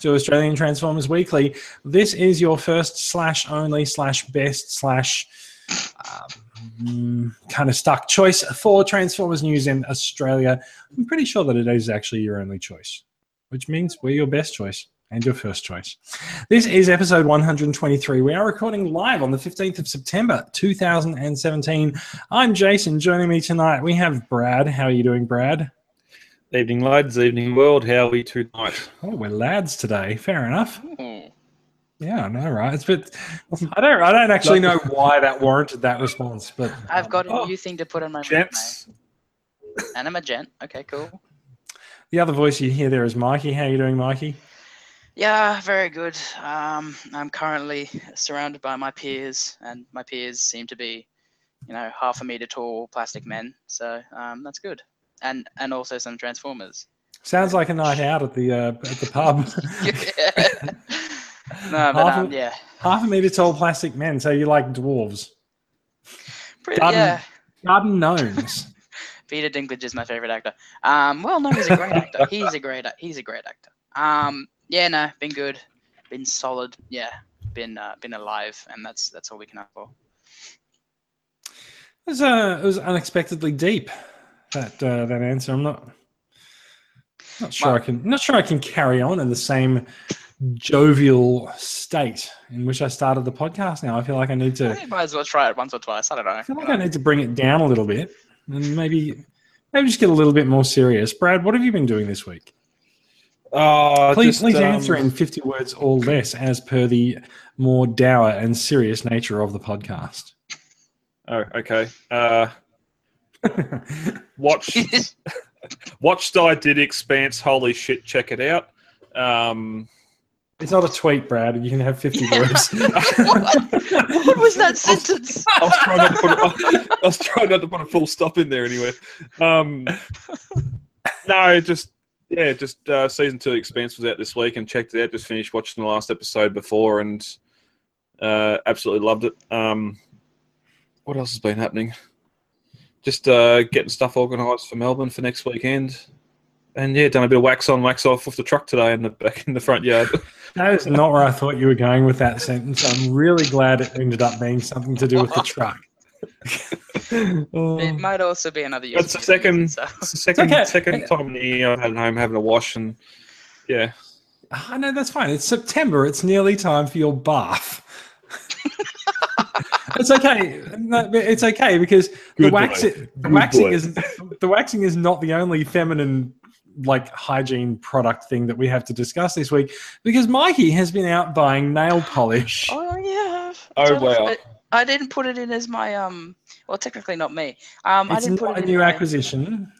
To Australian Transformers Weekly. This is your first slash only slash best slash um, kind of stuck choice for Transformers news in Australia. I'm pretty sure that it is actually your only choice, which means we're your best choice and your first choice. This is episode 123. We are recording live on the 15th of September 2017. I'm Jason. Joining me tonight, we have Brad. How are you doing, Brad? Evening, lads. Evening, world. How are we tonight? Oh, we're lads today. Fair enough. Hmm. Yeah, I know, right? It's but I don't. I don't actually know why that warranted that response, but I've got a Oh, new thing to put on my Gents, resume. And I'm a gent. Okay, cool. the other voice you hear there is Mikey. How are you doing, Mikey? Yeah, very good. Um, I'm currently surrounded by my peers, and my peers seem to be, you know, half a meter tall plastic men. So um, that's good. And and also some transformers. Sounds like a night out at the uh, at the pub. no, but Half um, a- yeah, Half a meter tall plastic men. So you like dwarves? pretty, Garden- yeah. Garden gnomes. Peter Dinklage is my favorite actor. Um, well, no, he's a great actor. He's a great, he's a great actor. Um, yeah, no, been good, been solid. Yeah, been uh, been alive, and that's that's all we can ask for. It was, uh, it was unexpectedly deep. That uh, that answer. I'm not not sure I can not sure I can carry on in the same jovial state in which I started the podcast. Now I feel like I need to. think you might as well try it once or twice. I don't know. I feel like I need to bring it down a little bit and maybe maybe just get a little bit more serious. Brad, what have you been doing this week? oh, Please, just, please um, answer in 50 words or less as per the more dour and serious nature of the podcast. Oh, okay. Uh, watch, watched. I did Expanse. Holy shit! Check it out. Um, it's not a tweet, Brad. You can have 50 words. what? what was that sentence? I was trying not to put. I was trying not to put a full stop in there anyway. Um, no, just yeah, just uh, season two Expanse was out this week and checked it out. Just finished watching the last episode before and uh, absolutely loved it. Um, what else has been happening? Just uh, getting stuff organised for Melbourne for next weekend. And yeah, done a bit of wax on, wax off off the truck today in the back in the front yard. That is not where I thought you were going with that sentence. I'm really glad it ended up being something to do with the truck. It might also be another. That's the use second- reason, so- It's the second okay. second time in the year I've had home having a wash and yeah. I know that's fine. It's September. It's nearly time for your bath. it's okay. No, It's okay because the Good the Good waxing boy. is the waxing is not the only feminine like hygiene product thing that we have to discuss this week because Mikey has been out buying nail polish. Oh yeah. Oh, Totally wow. forgot- I didn't put it in as my um. Well, technically not me. Um, I it's didn't put it a in new my- acquisition.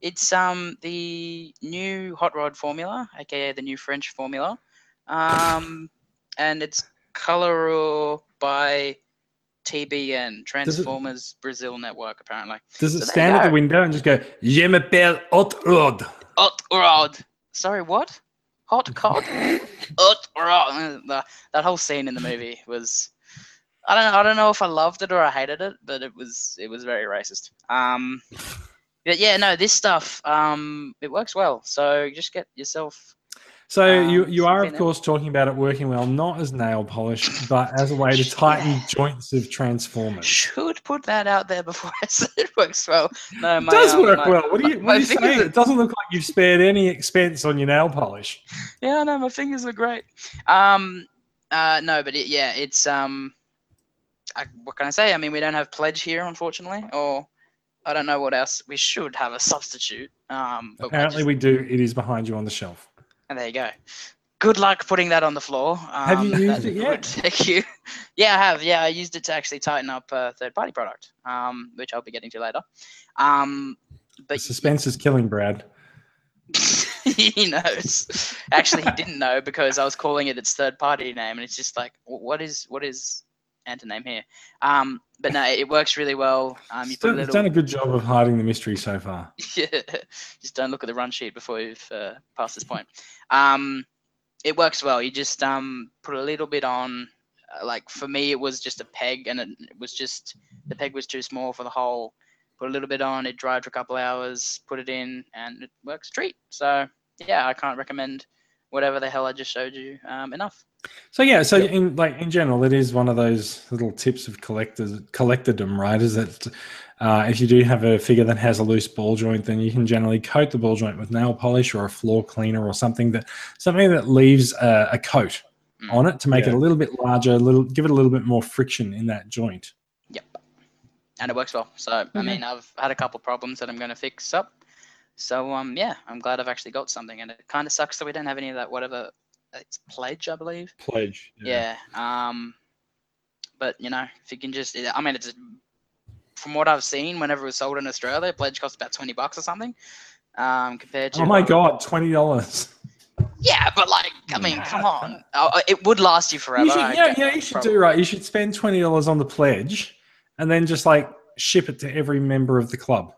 It's um the new hot rod formula, aka the new French formula, um, and it's color by TBN Transformers Brazil Network apparently. Does it So stand at the window and just go, Je m'appelle Hot Rod? Hot rod. Sorry, what? Hot cod. Hot rod. That whole scene in the movie was. I don't. I don't know if I loved it or I hated it, but it was. It was very racist. Um. But yeah, no, this stuff. Um, it works well. So just get yourself. So Um, you you are of course talking about it working well, not as nail polish, but as a way to Yeah. tighten joints of transformers. Should put that out there before I said it works well. No, It does um, work my- well. What do you my what are you saying? are- It doesn't look like you've spared any expense on your nail polish. Yeah, no, my fingers are great. Um, uh, no, but it, yeah, it's um, I, what can I say? I mean, we don't have pledge here, unfortunately, or I don't know what else. We should have a substitute. Um, but Apparently, we do. It is behind you on the shelf. And there you go. Good luck putting that on the floor. Um, Have you used it yet? Take you. Yeah, I have. Yeah, I used it to actually tighten up a third-party product, um, which I'll be getting to later. Um, but Suspense is killing Brad. he knows. Actually, he didn't know because I was calling it its third party name, and it's just like, what is what is antoname here? Um, but no, it works really well. Um, you a done, little, done a good job of hiding the mystery so far. yeah, just don't look at the run sheet before you've uh, passed this point. Um, it works well. You just um put a little bit on. Uh, like for me, it was just a peg, and it, it was just the peg was too small for the hole. Put a little bit on. It dried for a couple hours. Put it in, and it works a treat. So yeah, I can't recommend whatever the hell I just showed you um, enough. So yeah, so Yep. in like in general, it is one of those little tips of collectors collectordom, right? Is that uh, if you do have a figure that has a loose ball joint, then you can generally coat the ball joint with nail polish or a floor cleaner or something that something that leaves a, a coat Mm. on it to make it a little bit larger, a little give it a little bit more friction in that joint. Yep, and it works well. So I mean, I've had a couple problems that I'm going to fix up. So um, yeah, I'm glad I've actually got something, and it kind of sucks that we don't have any of that whatever it's pledge, I believe. Pledge. Yeah. Um, but you know, if you can just, I mean, it's from what I've seen, whenever it was sold in Australia, pledge costs about twenty bucks or something. Um, compared to Oh my god, twenty dollars! yeah, but like, I mean, come on, oh, it would last you forever. You should, yeah, yeah, you should problem. do right. You should spend twenty dollars on the pledge, and then just like ship it to every member of the club.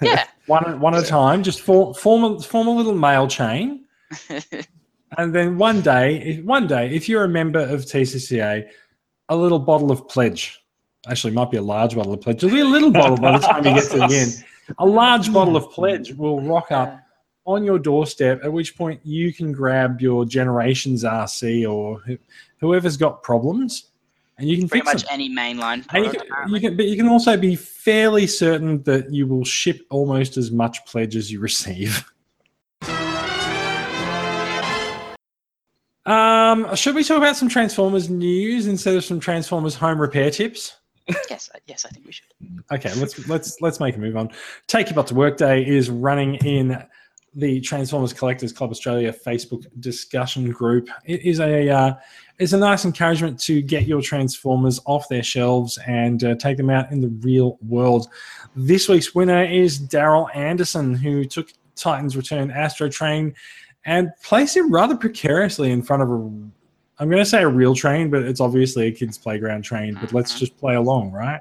Yeah. one one at a time. Just form form a, form a little mail chain, and then one day, if, one day, if you're a member of TCCA, a little bottle of pledge. Actually, might be a large bottle of pledge. It'll be a little bottle by the time you get to the end. A large bottle of pledge will rock up on your doorstep. At which point, you can grab your Generations RC or whoever's got problems, and you can Pretty fix much them. any mainline And you can, apparently. you can, but you can also be fairly certain that you will ship almost as much pledge as you receive. Um, should we talk about some Transformers news instead of some Transformers home repair tips? yes, yes, I think we should. Okay, let's let's let's make a move on. Take Your Bot to Work Day is running in the Transformers Collectors Club Australia Facebook discussion group. It is a uh, it's a nice encouragement to get your Transformers off their shelves and uh, take them out in the real world. This week's winner is Daryl Anderson, who took Titans Return Astro Train and place it rather precariously in front of a. I'm going to say a real train, but it's obviously a kids' playground train. But let's Mhm. just play along, right?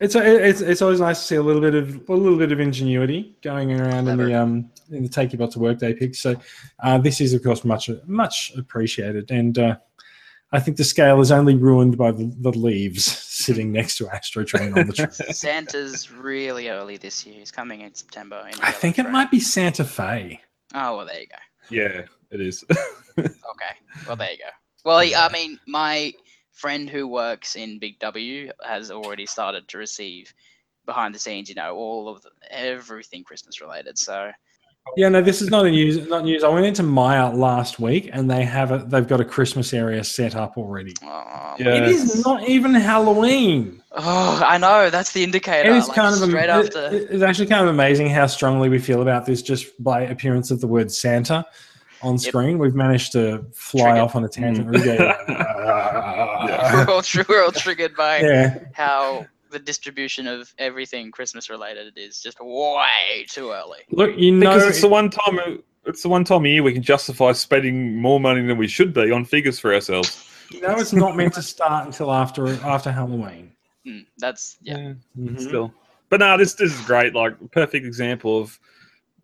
It's a, it's it's always nice to see a little bit of a little bit of ingenuity going around in the um in the take your bot to work day picks. So uh, this is of course much much appreciated, and uh, I think the scale is only ruined by the, the leaves sitting next to Astro Train on the tree. Santa's really early this year. He's coming in September. in I think it tray. might be Santa Fe. Oh well, there you go. Yeah, it is. Okay, well there you go. Well, I mean, my friend who works in Big W has already started to receive behind the scenes. You know, all of the, everything Christmas related. So Yeah, no, this is not a news. Not news. I went into Myer last week, and they have a they've got a Christmas area set up already. oh, Yeah. It is not even Halloween. oh, I know that's the indicator. It is like, kind of straight it- after. it- it's actually kind of amazing how strongly we feel about this just by appearance of the word Santa on screen. We've managed to fly Triggered. off on a tangent. Mm. We go, we're all tr- we're all triggered by yeah, how the distribution of everything Christmas related is just way too early. look, you know, because it's the one time it's the one time a year we can justify spending more money than we should be on figures for ourselves. you know it's not meant to start until after after Halloween. Mm, that's yeah. Mhm. Still, but no, this this is great. Like perfect example of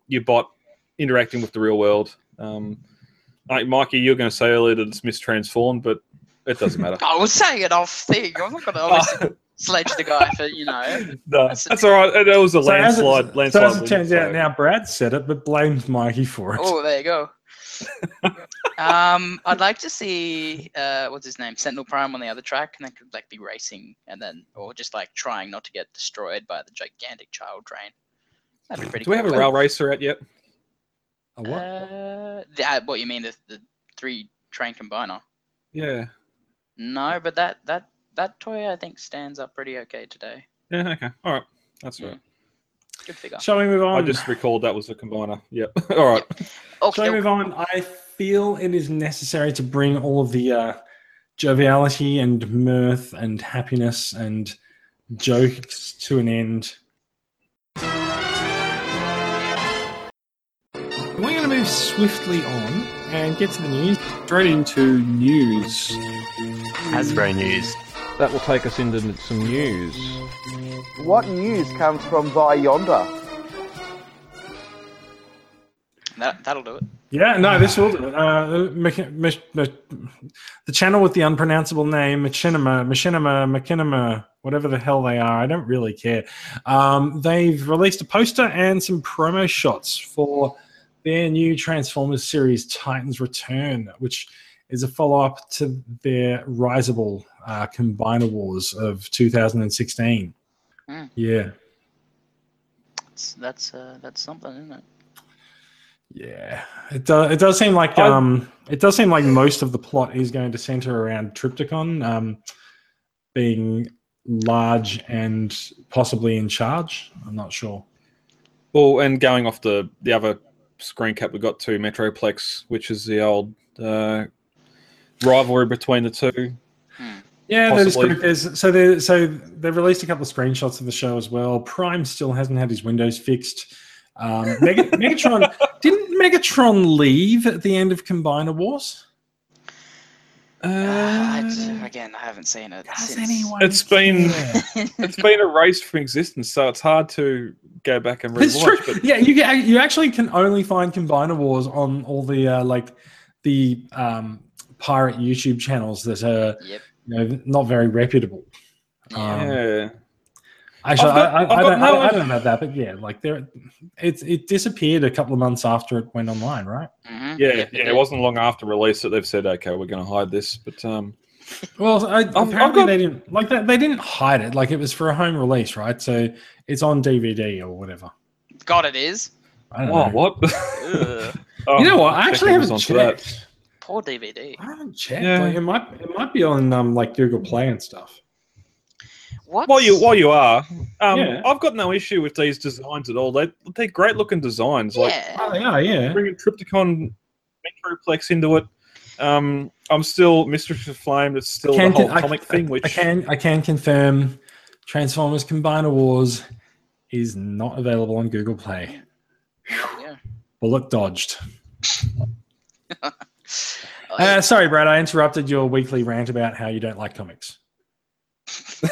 your bot interacting with the real world. Um, like Mikey, you're going to say earlier that it's mistransformed, but it doesn't matter. I was saying it off thing. I'm not gonna obviously sledge the guy for you know. no, That's- that's all right. It was a So as, it, landslide. so landslide as it turns so- out now, Brad said it, but blames Mikey for it. Oh, there you go. um, I'd like to see uh, what's his name, Sentinel Prime on the other track, and they could like be racing, and then or just like trying not to get destroyed by the gigantic child train. That'd be pretty. Cool. Do we have a rail racer out yet? A what? Uh, the, uh, what you mean the the three train combiner? Yeah. No, but that that that toy I think stands up pretty okay today. Yeah. Okay. All right. That's Yeah. right. Good figure. Shall we move on? I just recalled that was a combiner. Yep. all right. Okay. Shall we move on? I feel it is necessary to bring all of the uh, joviality and mirth and happiness and jokes to an end. We're going to move swiftly on and get to the news. Straight into news. Hasbro news. That will take us into some news. What news comes from by yonder? That that'll do it. Yeah, no, this will do it. Uh, Mach- Mach- Mach- the channel with the unpronounceable name, Machinima, Machinima, Machinima, whatever the hell they are, I don't really care. Um, they've released a poster and some promo shots for their new Transformers series, Titans Return, which is a follow up to their Riseable uh, Combiner Wars of 2016. Hmm. Yeah. That's that's, uh, that's something, isn't it? Yeah, it does. It does seem like um, it does seem like most of the plot is going to center around Trypticon um, being large and possibly in charge. I'm not sure. Well, and going off the the other screen cap we got to Metroplex, which is the old uh, rivalry between the two. Yeah, that is correct. There's, so they so they've released a couple of screenshots of the show as well. Prime still hasn't had his windows fixed. Um, Mega, Megatron didn't Megatron leave at the end of Combiner Wars? Uh, Uh, again, I haven't seen it. Does since. anyone It's been- it's been erased from existence, so it's hard to go back and It's true. rewatch. But Yeah, you can, you actually can only find Combiner Wars on all the uh, like the um, pirate YouTube channels that are Yep. You know not very reputable. Yeah. Um, yeah, Actually, I've got- I, I, I've I, got don't, no I, I don't know about that, but yeah, like there, it it disappeared a couple of months after it went online, right? Mhm. yeah, Yep, yeah. It wasn't long after release that they've said, "Okay, we're going to hide this." But um, Well, I, apparently got- they didn't like that. They didn't hide it. Like it was for a home release, right? So it's on DVD or whatever. God, it is. I don't oh, know. what? Oh, You know what? I actually haven't Amazon for that. checked. Poor DVD. I haven't checked. Yeah. Like, it might it might be on um like Google Play and stuff. What? While you while you are, um, Yeah. I've got no issue with these designs at all. They they're great looking designs. Like yeah. Oh yeah, yeah. bringing Trypticon Metroplex into it. Um, I'm still Mistress of Flame. It's still Can- the whole I- comic I- thing, which I can I can confirm Transformers Combiner Wars is not available on Google Play. yeah. Bullet dodged. Uh, sorry, Brad. I interrupted your weekly rant about how you don't like comics.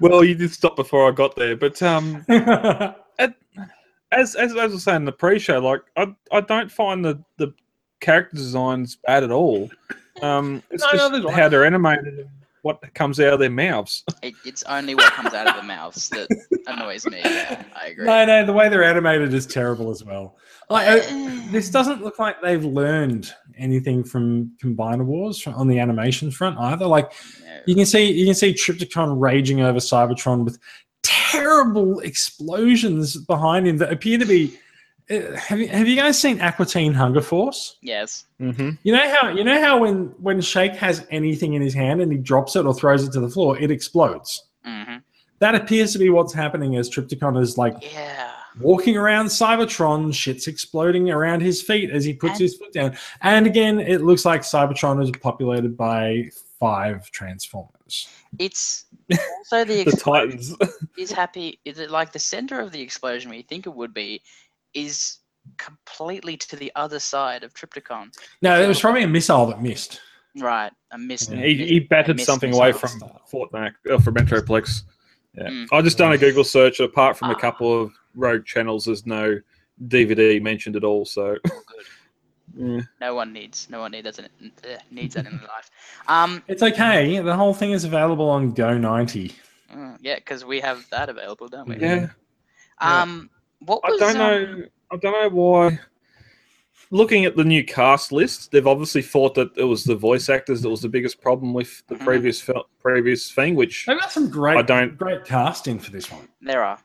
well, you did stop before I got there. But um, as as as I was saying in the pre-show, like I I don't find the the character designs bad at all. Um, it's No, no, just one. how they're animated what comes out of their mouths. it, it's only what comes out of the mouths that annoys me. Yeah, I agree. no, no, the way they're animated is terrible as well. Like, uh, this doesn't look like they've learned anything from Combiner Wars on the animation front either. Like, No. you can see you can see Trypticon raging over Cybertron with terrible explosions behind him that appear to be. Uh, have you have you guys seen Aqua Teen Hunger Force? Yes. Mm-hmm. You know how you know how when when Shake has anything in his hand and he drops it or throws it to the floor, it explodes. hmm That appears to be what's happening as Trypticon is like Yeah. walking around Cybertron, shit's exploding around his feet as he puts And- his foot down. And again, it looks like Cybertron is populated by five Transformers. It's also the, The Titans. is happy. Is it like the center of the explosion where you think it would be is completely to the other side of Triptychon. No, it was probably a missile that missed. Right. A missed. he, he battered missed something missile. away from Fort Max, uh, from Metroplex. Yeah, Mm. I just done a Google search. Apart from a Ah. couple of rogue channels, there's no DVD mentioned at all. So, All yeah. No one needs. No one needs that. In, uh, needs that in their life. Um. It's okay. The whole thing is available on Go 90. uh, yeah, because we have that available, don't we? yeah. Um. What I don't um, know. I don't know why. Looking at the new cast list, they've obviously thought that it was the voice actors that was the biggest problem with the Mhm. previous fil- previous thing. Which, They've got some great, I don't- great casting for this one, There are.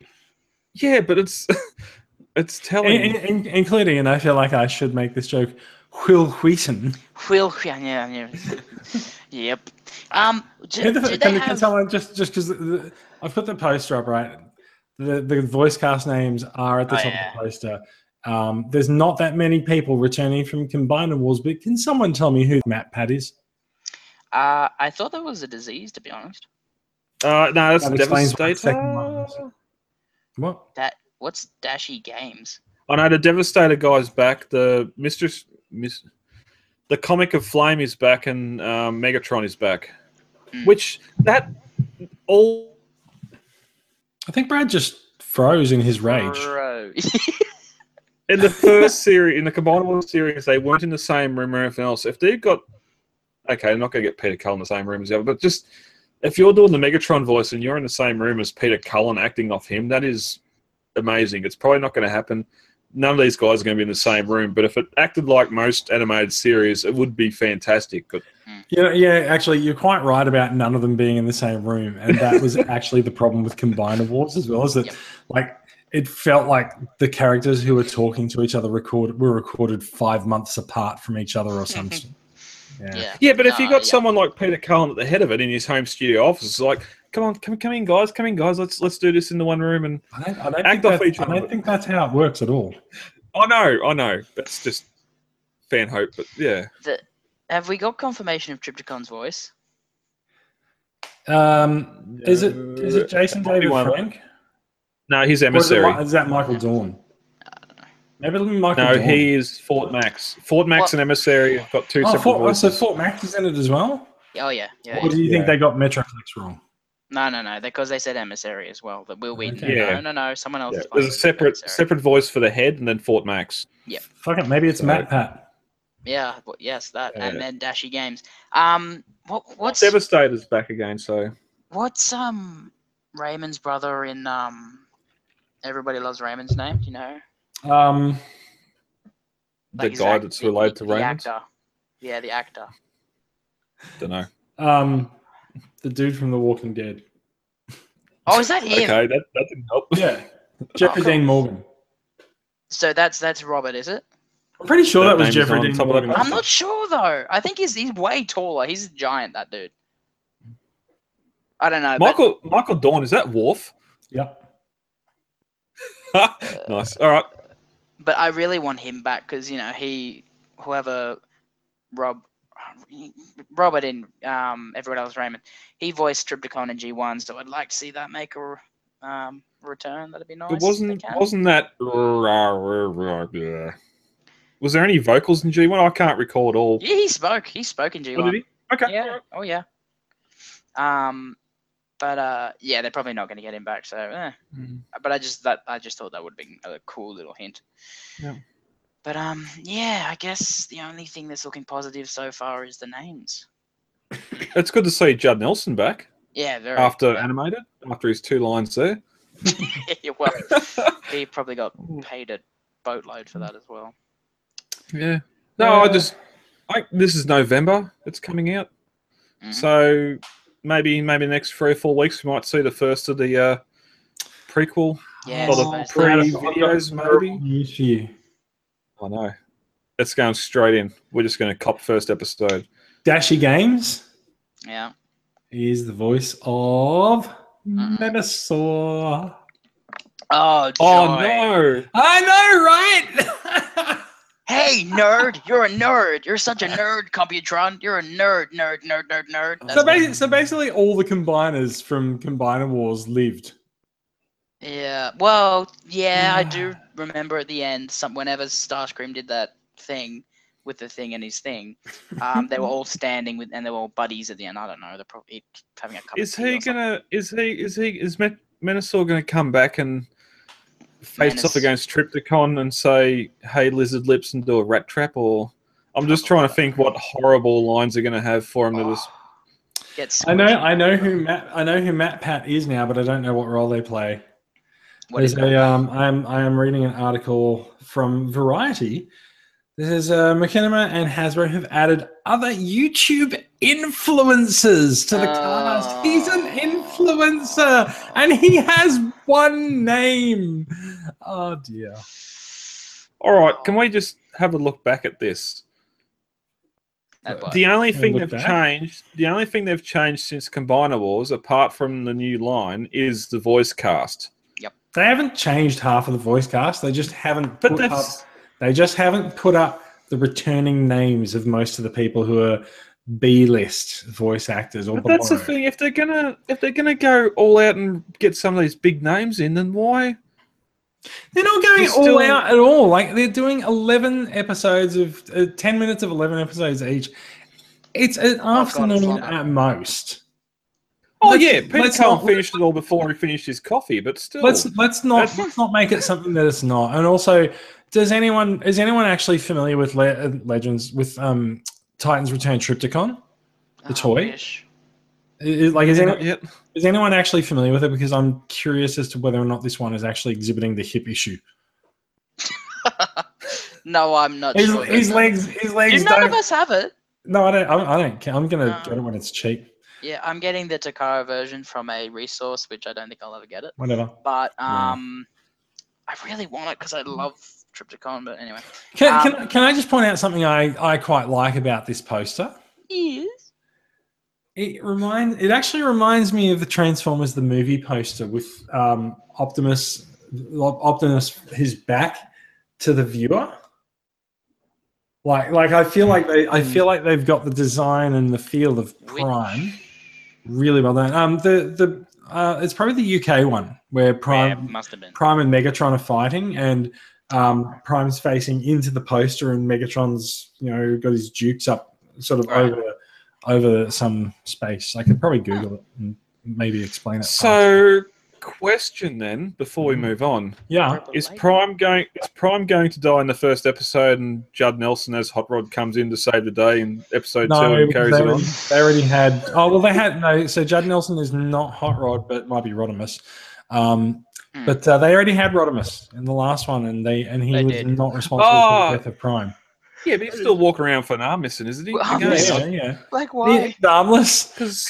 yeah, but it's it's telling. in, in- including, and I feel like I should make this joke, Wil Wheaton. Will. Yeah. Yeah. yeah. yep. Um. Do, Who the- do can, they can someone just just because I've put the poster up right? The the voice cast names are at the Oh, top yeah. of the poster. Um, there's not that many people returning from Combiner Wars, but can someone tell me who MatPat is? Uh, I thought that was a disease, to be honest. uh, no, that's That explains the Devastator. second one What? That what's DashieGames? I know the Devastator guy's back. The Mistress, Miss, the comic of Flame is back, and um, Megatron is back. Hmm. Which that all I think Brad just froze in his rage. In the first series, in the Combined Wars series, they weren't in the same room or anything else. If they've got okay, I'm not going to get Peter Cullen in the same room as the other, but just if you're doing the Megatron voice and you're in the same room as Peter Cullen acting off him, that is amazing. It's probably not going to happen. none of these guys are going to be in the same room. But if it acted like most animated series, it would be fantastic. But Yeah, yeah. Actually, you're quite right about none of them being in the same room, and that was actually the problem with Combiner Wars as well. Is that Yep. like it felt like the characters who were talking to each other record were recorded five months apart from each other or something. Yeah. Yeah. yeah, but if you Uh, got yeah. someone like Peter Cullen at the head of it in his home studio office, it's like, come on, come, come in, guys, come in, guys. Let's let's do this in the one room. And I don't, I don't, Act off that, each I don't think that's how it works at all. I know, I know, that's just fan hope. But yeah, Have we got confirmation of Trypticon's voice? Um, is it is it Jason David Anyone. Frank? no, he's Or is, it, emissary. Is that Michael Dorn? Maybe it'll be Michael No, Dorn. he is Fort Max. Fort Max What? and emissary have got two Oh, separate Fort, oh, so. Fort Max is in it as well. Oh yeah, yeah. Or yeah. do you think Yeah. they got Metroplex wrong? No, no, no. Because they said emissary as well. That Wil Wheaton. Okay. Yeah. No, no, no. Someone else. Yeah, There's a separate emissary. separate voice for the head, and then Fort Max. Yeah. Fuck it, maybe it's So- MatPat. Yeah. well, Yes, that and then DashieGames. Um, what what's Devastator's back again, so what's um Raymond's brother in um Everybody Loves Raymond's name? Do you know? Um, the his guy act- that's related the, to the Raymond. actor. Yeah, the actor. Don't know. um, the dude from The Walking Dead. Oh, is that him? Okay, that, that didn't help. Yeah, Jeffrey Oh, cool. Dean Morgan. So that's that's Robert, is it? I'm pretty sure That that, was Jeffrey Dean top of that Morgan. I'm not sure though. I think he's he's way taller. He's a giant, that dude. I don't know. but- Michael Michael Dorn is that Worf? Yep. nice. All right. but I really want him back because you know he, whoever, Rob, Robert in um everyone else Raymond, he voiced Trypticon in G one, so I'd like to see that make a um return. That'd be nice. But if they wasn't can. wasn't that? Was there any vocals in G one? I can't recall at all. Yeah, he spoke. He spoke in G Oh, one. did? Okay. Yeah. Oh yeah. Um, but uh, yeah, they're probably not going to get him back. So, eh. Mhm. but I just that I just thought that would be a cool little hint. Yeah. But um, yeah, I guess the only thing that's looking positive so far is the names. It's good to see Judd Nelson back Yeah, very. after animated after his two lines there. yeah, well, he probably got paid a boatload for that as well. Yeah. No, I just. I, this is November. It's coming out, Mhm. so maybe maybe next three or four weeks we might see the first of the uh, prequel. Yeah, Or the pre videos, maybe. News for. I know. It's going straight in. We're just going to cop first episode. DashieGames yeah. is the voice of. Menasor. Oh, Oh no! I know, right? Hey, nerd! You're a nerd. You're such a nerd, Computron. You're a nerd, nerd, nerd, nerd, nerd. so, That's basically, so basically, all the combiners from Combiner Wars lived. Yeah. Well, yeah, I do remember at the end, some whenever Starscream did that thing with the thing and his thing, um, they were all standing with, and they were all buddies at the end. I don't know. They're probably having a cup. Is of tea he gonna? Is he? Is he? Is Men- Menasor gonna come back and face Menace. off against Trypticon and say, "Hey, lizard lips," and do a rat trap? Or I'm just trying to think what horrible lines are gonna have for him to just. Get I know. I know who Matt, I know who MatPat is now, but I don't know what role they play. What is There's it? a, um, I'm, I am reading an article from Variety. This is uh, Machinima and Hasbro have added other YouTube influencers to the cast. He's an Oh. Influencer, and he has one name. Oh dear. All right, can we just have a look back at this? The only thing they've back? changed, the only thing they've changed since Combiner Wars, apart from the new line, is the voice cast. Yep. They haven't changed half of the voice cast. They just haven't But put up. that's They just haven't put up the returning names of most of the people who are B list voice actors or but that's the thing. If they're gonna if they're gonna go all out and get some of these big names in, then why? They're not going You're all still- out at all. Like they're doing eleven episodes of uh, ten minutes of eleven episodes each. It's an God, it's afternoon longer. at most. Oh Let's- yeah, Peter let's Cullen not- finished it all before he finished his coffee, but still. Let's let's not let's not make it something that it's not. And also, does anyone is anyone actually familiar with Le- uh, Legends with um Titans Return Trypticon? the Oh, toy? wish. I- I- Like is, not any, yet. is anyone actually familiar with it? Because I'm curious as to whether or not this one is actually exhibiting the hip issue. no, I'm not His, sure. his legs, his legs Do none of us have it? No, I don't. I, I don't care. I'm gonna No. get it when it's cheap. Yeah, I'm getting the Takara version from a resource, which I don't think I'll ever get it. Whatever. But Yeah. um, I really want it because I love Trypticon. But anyway, Can, Um, can, can I just point out something I, I quite like about this poster? yes. It remind it actually reminds me of the Transformers the movie poster with um, Optimus Optimus his back to the viewer. Like like I feel like they I feel like they've got the design and the feel of Which- Prime really well done. Um the the uh, it's probably the UK one where Yeah, Prime must have been. Prime and Megatron are fighting, and um, Prime's facing into the poster, and Megatron's you know got his dukes up, sort of Right. over over some space. I could probably Google it and maybe explain it. faster. So, question then, before we move on, yeah, is Prime going? Is Prime going to die in the first episode, and Judd Nelson as Hot Rod comes in to save the day in episode two and carries it on? they already had. Oh well, they had no. So Judd Nelson is not Hot Rod, but might be Rodimus. Um, Hmm. But uh, they already had Rodimus in the last one, and they and he They was did. not responsible Oh. for the death of Prime. Yeah, but he's still walking around for an arm missing, isn't he? Well, Again, Yes. Yeah, yeah. Like yeah. why? Armless. Because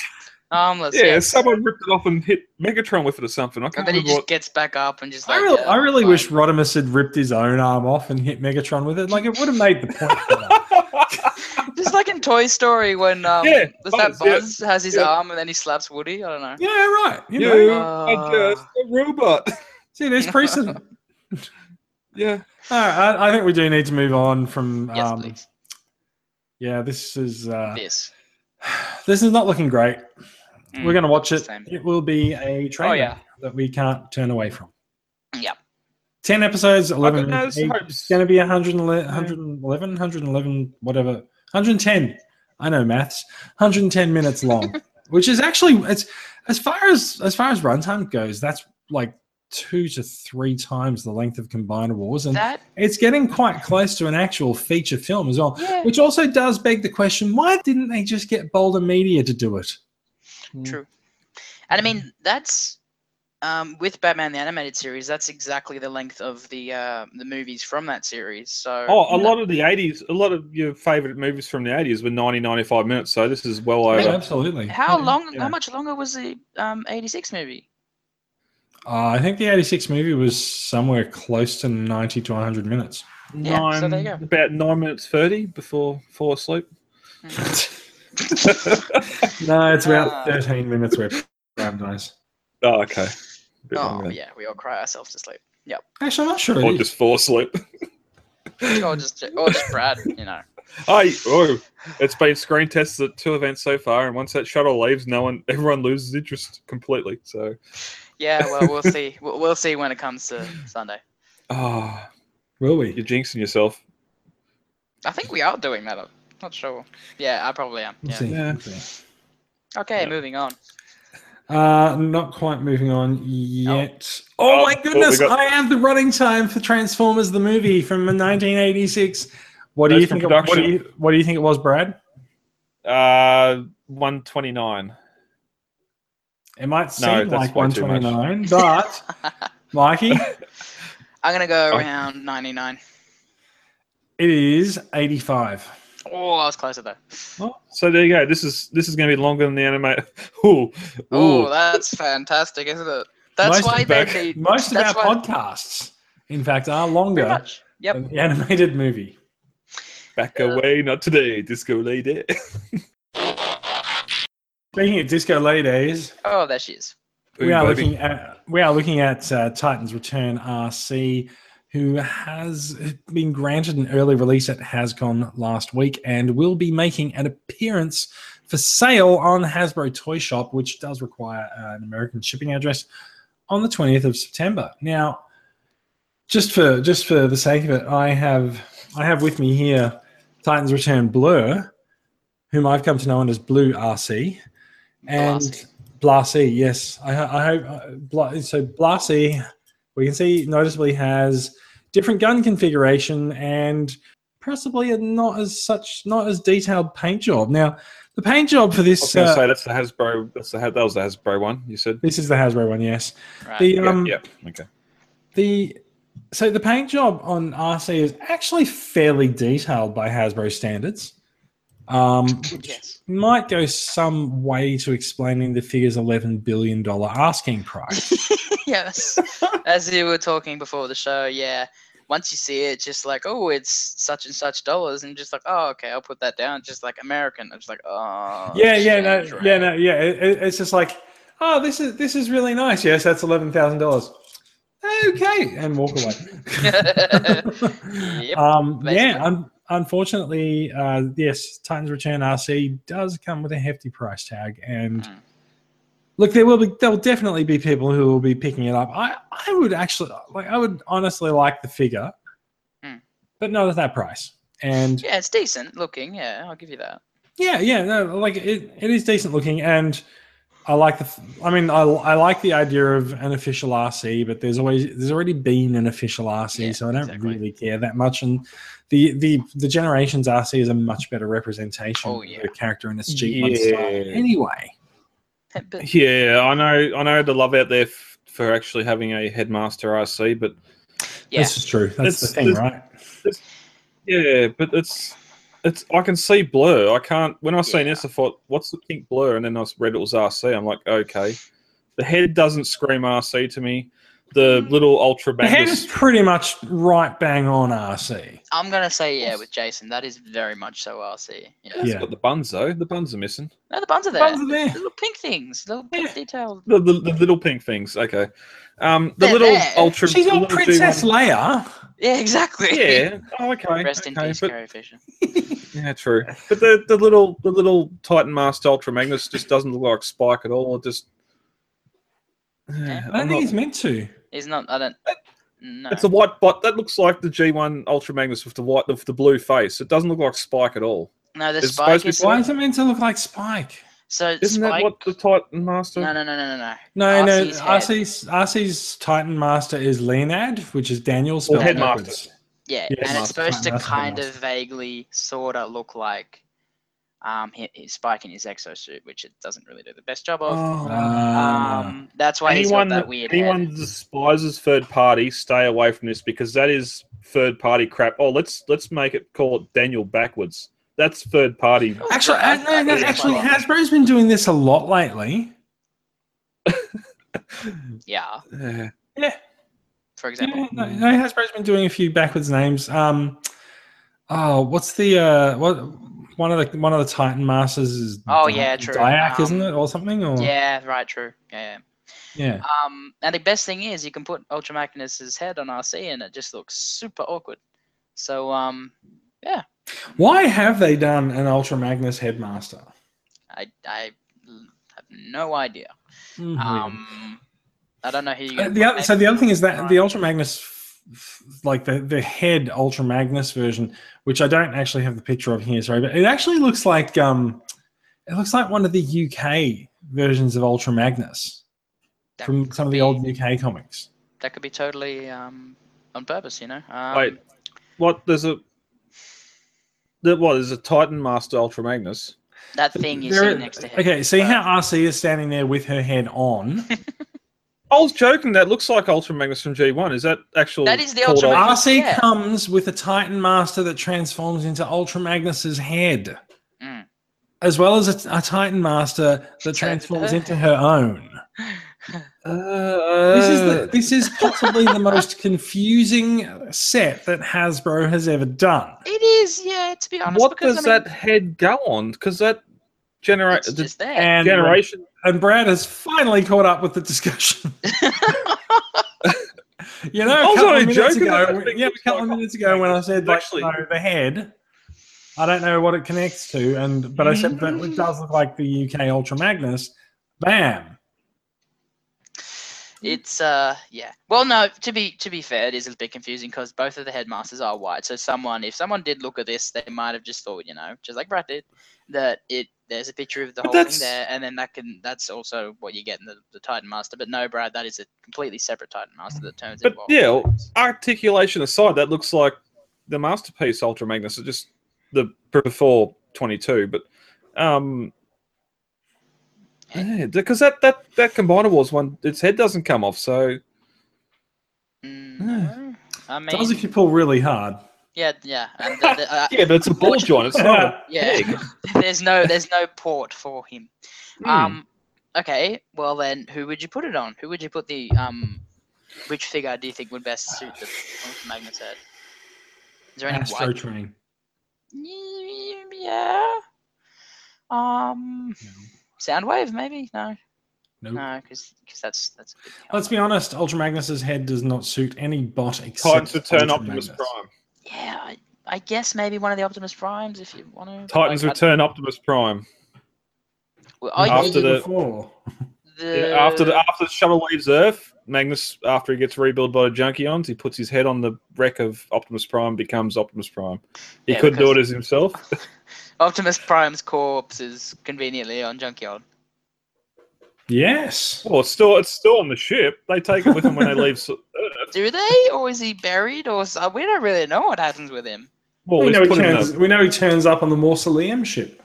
Armless. yeah, yes. someone ripped it off and hit Megatron with it or something. I can't And then he just what. gets back up and just I really, yeah, I really wish Rodimus had ripped his own arm off and hit Megatron with it. Like it would have made the point. for that. Just like in Toy Story when um, Yeah, does that Buzz, yeah. Has his Yeah. arm and then he slaps Woody? I don't know. yeah, right. You know, Uh, are just a robot. see, there's precedent. yeah. All right, I, I think we do need to move on from. Yes, um, please. Yeah, this is uh, This. this is not looking great. Mm, We're going to watch it. same. It will be a trailer Oh yeah. that we can't turn away from. Yep. 10 episodes, 11 no minutes. each. hopes. It's going to be 111, 111, 111, whatever. 110. I know maths. 110 minutes long, which is actually it's as far as as far as runtime goes, that's like two to three times the length of Combined Wars, and That it's getting quite close to an actual feature film as well. yeah. Which also does beg the question: Why didn't they just get Boulder Media to do it? True. Hmm. And I mean that's um, with Batman the animated series. That's exactly the length of the uh, the movies from that series. So Oh, a lot of the 80s, a lot of your favorite movies from the 80s were 90, 95 minutes. So this is well Yeah, over. absolutely. How Yeah, long? yeah. How much longer was the um, '86 movie? Uh, I think the '86 movie was somewhere close to 90 to 100 minutes. Yeah, Nine, so there you go. About nine minutes 30 before fall asleep. No, it's about Ah. 13 minutes where Prime dies. Oh, okay. A bit Oh longer yeah, we all cry ourselves to sleep. Yep. Actually, I'm not sure. Or just fall asleep. Or just or just Brad, you know. Hey, oh, it's been screen tested at two events so far, and once that shuttle leaves, no one, everyone loses interest completely. So, Yeah, well we'll see. We'll, we'll see when it comes to Sunday. ah, Will we? you're jinxing yourself. I think we are doing that. I'm not sure. Yeah, I probably am. We'll Yeah. see. Yeah. We'll see. Okay, Yeah. moving on. Uh, not quite moving on yet. Oh, Oh, my oh, goodness! we got- I have the running time for Transformers the movie from 1986. What do Those you think? It, what do you What do you think it was, Brad? Uh, 129. It might No, seem that's like way too much. 129, but Mikey, I'm gonna go Oh. around 99. it is 85. Oh, I was closer though. Oh, so there you go. This is this is going to be longer than the anime. Ooh, Oh, that's fantastic, isn't it? That's most why of, they need most of our why- podcasts, in fact, are longer much. Yep. than the animated movie. back away, not today, disco lady. Speaking of Disco Ladies, Oh, there she is. we Boom, are baby. looking at we are looking at uh, Titans Return RC, who has been granted an early release at Hascon last week and will be making an appearance for sale on Hasbro Toy Shop, which does require uh, an American shipping address on the 20th of September. Now, just for just for the sake of it, I have I have with me here Titans Return Blurr, whom I've come to know as Blue RC, and. Blasey. Yes, I, I hope uh, Bla- so. Blasey, we can see noticeably has different gun configuration and possibly a not as such not as detailed paint job. Now, the paint job for I was this going to uh, say that's the Hasbro. That's the that was the Hasbro one. You said. this is the Hasbro one. Yes, Right. the Yeah. um yeah. Okay. the So the paint job on RC is actually fairly detailed by Hasbro standards. Um, Yes. might go some way to explaining the figure's eleven billion dollar asking price. yes. As you were talking before the show, yeah. Once you see it, just like, oh, it's such and such dollars, and just like, oh, okay, I'll put that down. Just like American, I'm just like, oh. yeah, yeah, no, yeah, no, yeah. It, it- it's just like, oh, this is this is really nice. Yes, that's eleven thousand dollars. Okay, and walk away. Yep, um, yeah, un- unfortunately, uh, yes, Titans Return RC does come with a hefty price tag, and Mm. look, there will be there will definitely be people who will be picking it up. I I would actually like I would honestly like the figure, Mm. but not at that price. And Yeah, it's decent looking. Yeah, I'll give you that. yeah, yeah, no, like it, it is decent looking, and I like the. I mean, I, I like the idea of an official RC, but there's always there's already been an official RC, Yeah, so I don't exactly. really care that much. And the the the generations RC is a much better representation Oh, of yeah. the character in its G1 style. Yeah. Anyway, Yeah, I know. I know the love out there f- for actually having a headmaster RC, but yeah, this is true. That's the thing, right? yeah, but it's it's. I can see blur. I can't. When I seen Yeah. this, I thought, "What's the pink blur?" And then I read it was RC. I'm like, okay. The head doesn't scream RC to me. The little ultra The head is pretty much right bang on RC. I'm gonna say yeah with Jason. That is very much so RC. Yeah. It's Yeah. got the buns though. The buns are missing. No, the buns are The there. buns are there. The little pink things, little pink Yeah. details. The, the, the little pink things. Okay. Um, the They're little there. ultra. She's the got little Princess G1 Leia. Yeah, exactly. Yeah. Oh, okay. Rest in peace, but- Carrie Fisher. Yeah, true. But the, the little the little Titan Master Ultra Magnus just doesn't look like Spike at all. It just Yeah. I I'm don't think not- he's meant to. He's not. I don't. No. it's a white bot that looks like the G1 Ultra Magnus with the white with the blue face. It doesn't look like Spike at all. no, the it's spike supposed to be is Why is it meant to look like Spike? so Isn't spike. that what the Titan Master? No, no, no, no, no, no. No, no. RC's head. RC's, RC's Titan Master is Leinad, which is Daniel's Or spelled Headmaster. backwards. Yeah, Yeah, and it's supposed to kind of vaguely, sort of look like um hi- his Spike in his exosuit, which it doesn't really do the best job of. Oh. Ah. um, that's why he's anyone got that weird anyone head. despises third party, stay away from this because that is third party crap. Oh, let's let's make it call it Daniel backwards. That's third party. Oh, Actually, I- no, I no, actually. Hasbro's been doing this a lot lately. yeah, Yeah. Yeah, for example. yeah no, no, Hasbro's been doing a few backwards names. Um, oh, what's the uh, what one of the one of the Titan Masters is? Oh, Di- yeah, true. Diak, Um, isn't it, or something? Or Yeah, right, true. Yeah, yeah. yeah. Um, and the best thing is you can put Ultra Magnus's head on RC and it just looks super awkward. So um, yeah. Why have they done an Ultra Magnus Headmaster? I have no idea. Mhm. Um, I don't know who you. Uh, the other, so the other thing is that the Ultra Magnus, f- f- like the the head Ultra Magnus version, which I don't actually have the picture of here, sorry, but it actually looks like um, it looks like one of the UK versions of Ultra Magnus that from some of the be- old UK comics. That could be totally um on purpose, you know. Um, Wait, what? There's a. There, what? There's a Titan Master Ultra Magnus. that thing you There- see next to him. okay, see but- how RC is standing there with her head on. I was joking. That looks like Ultra Magnus from G1. Is that actual? That is the Ultra Ultra- Magnus. RC yeah. comes with a Titan Master that transforms into Ultra Magnus's head, Mm. as well as a, a Titan Master that transforms her- into her own. Uh, This is the, this is possibly the most confusing set that Hasbro has ever done. It is, yeah. To be honest, what because does I mean, that head go on? Because that genera- it's the just there. And generation. And Brad has finally caught up with the discussion. you know, I a was couple of only minutes joking, ago, that thing yeah, a couple of minutes ago when I said like, Actually- no, the head. I don't know what it connects to, and but I said that it does look like the UK Ultra Magnus. Bam. It's uh yeah. Well, no. To be to be fair, it is a bit confusing because both of the headmasters are white. So someone, if someone did look at this, they might have just thought, you know, just like Brad did, that it there's a picture of the But whole thing there, and then that can that's also what you get in the, the Titan Master. But no, Brad, that is a completely separate Titan Master that turns But into. yeah, Ultra Magnus. articulation aside, that looks like the masterpiece Ultra Magnus. It's just the before twenty two, but um, yeah, because that that that Combiner Wars one, its head doesn't come off. So Mm, I It does if you pull really hard. Yeah, yeah, and the, the, uh, Yeah, but it's a ball joint. It's not a yeah. peg. there's no there's no port for him. Hmm. Um, okay, well then, who would you put it on? Who would you put the um, which figure do you think would best suit the Ultra Magnus head? Is there any Astro white? Train. Yeah. Um, Soundwave maybe? No, Nope. no, because that's that's. A big Let's be honest, Ultra Magnus's head does not suit any bot Titans except Return Ultra Optimus Magnus. Prime. Yeah, I, I guess maybe one of the Optimus Primes if you want to. Titans Return Optimus Prime. Well, I I After used think it the- the, Yeah, after the after the shuttle leaves Earth, Magnus, after he gets rebuilt by the Junkions, he puts his head on the wreck of Optimus Prime, becomes Optimus Prime. He Yeah, couldn't do it as himself. Optimus Prime's corpse is conveniently on Junkyard. Yes. well, it's still it's still on the ship. They take it with them when they leave Earth. Do they, or is he buried, or we don't really know what happens with him. Well, we, know he put him in turns, we know he turns up on the mausoleum ship.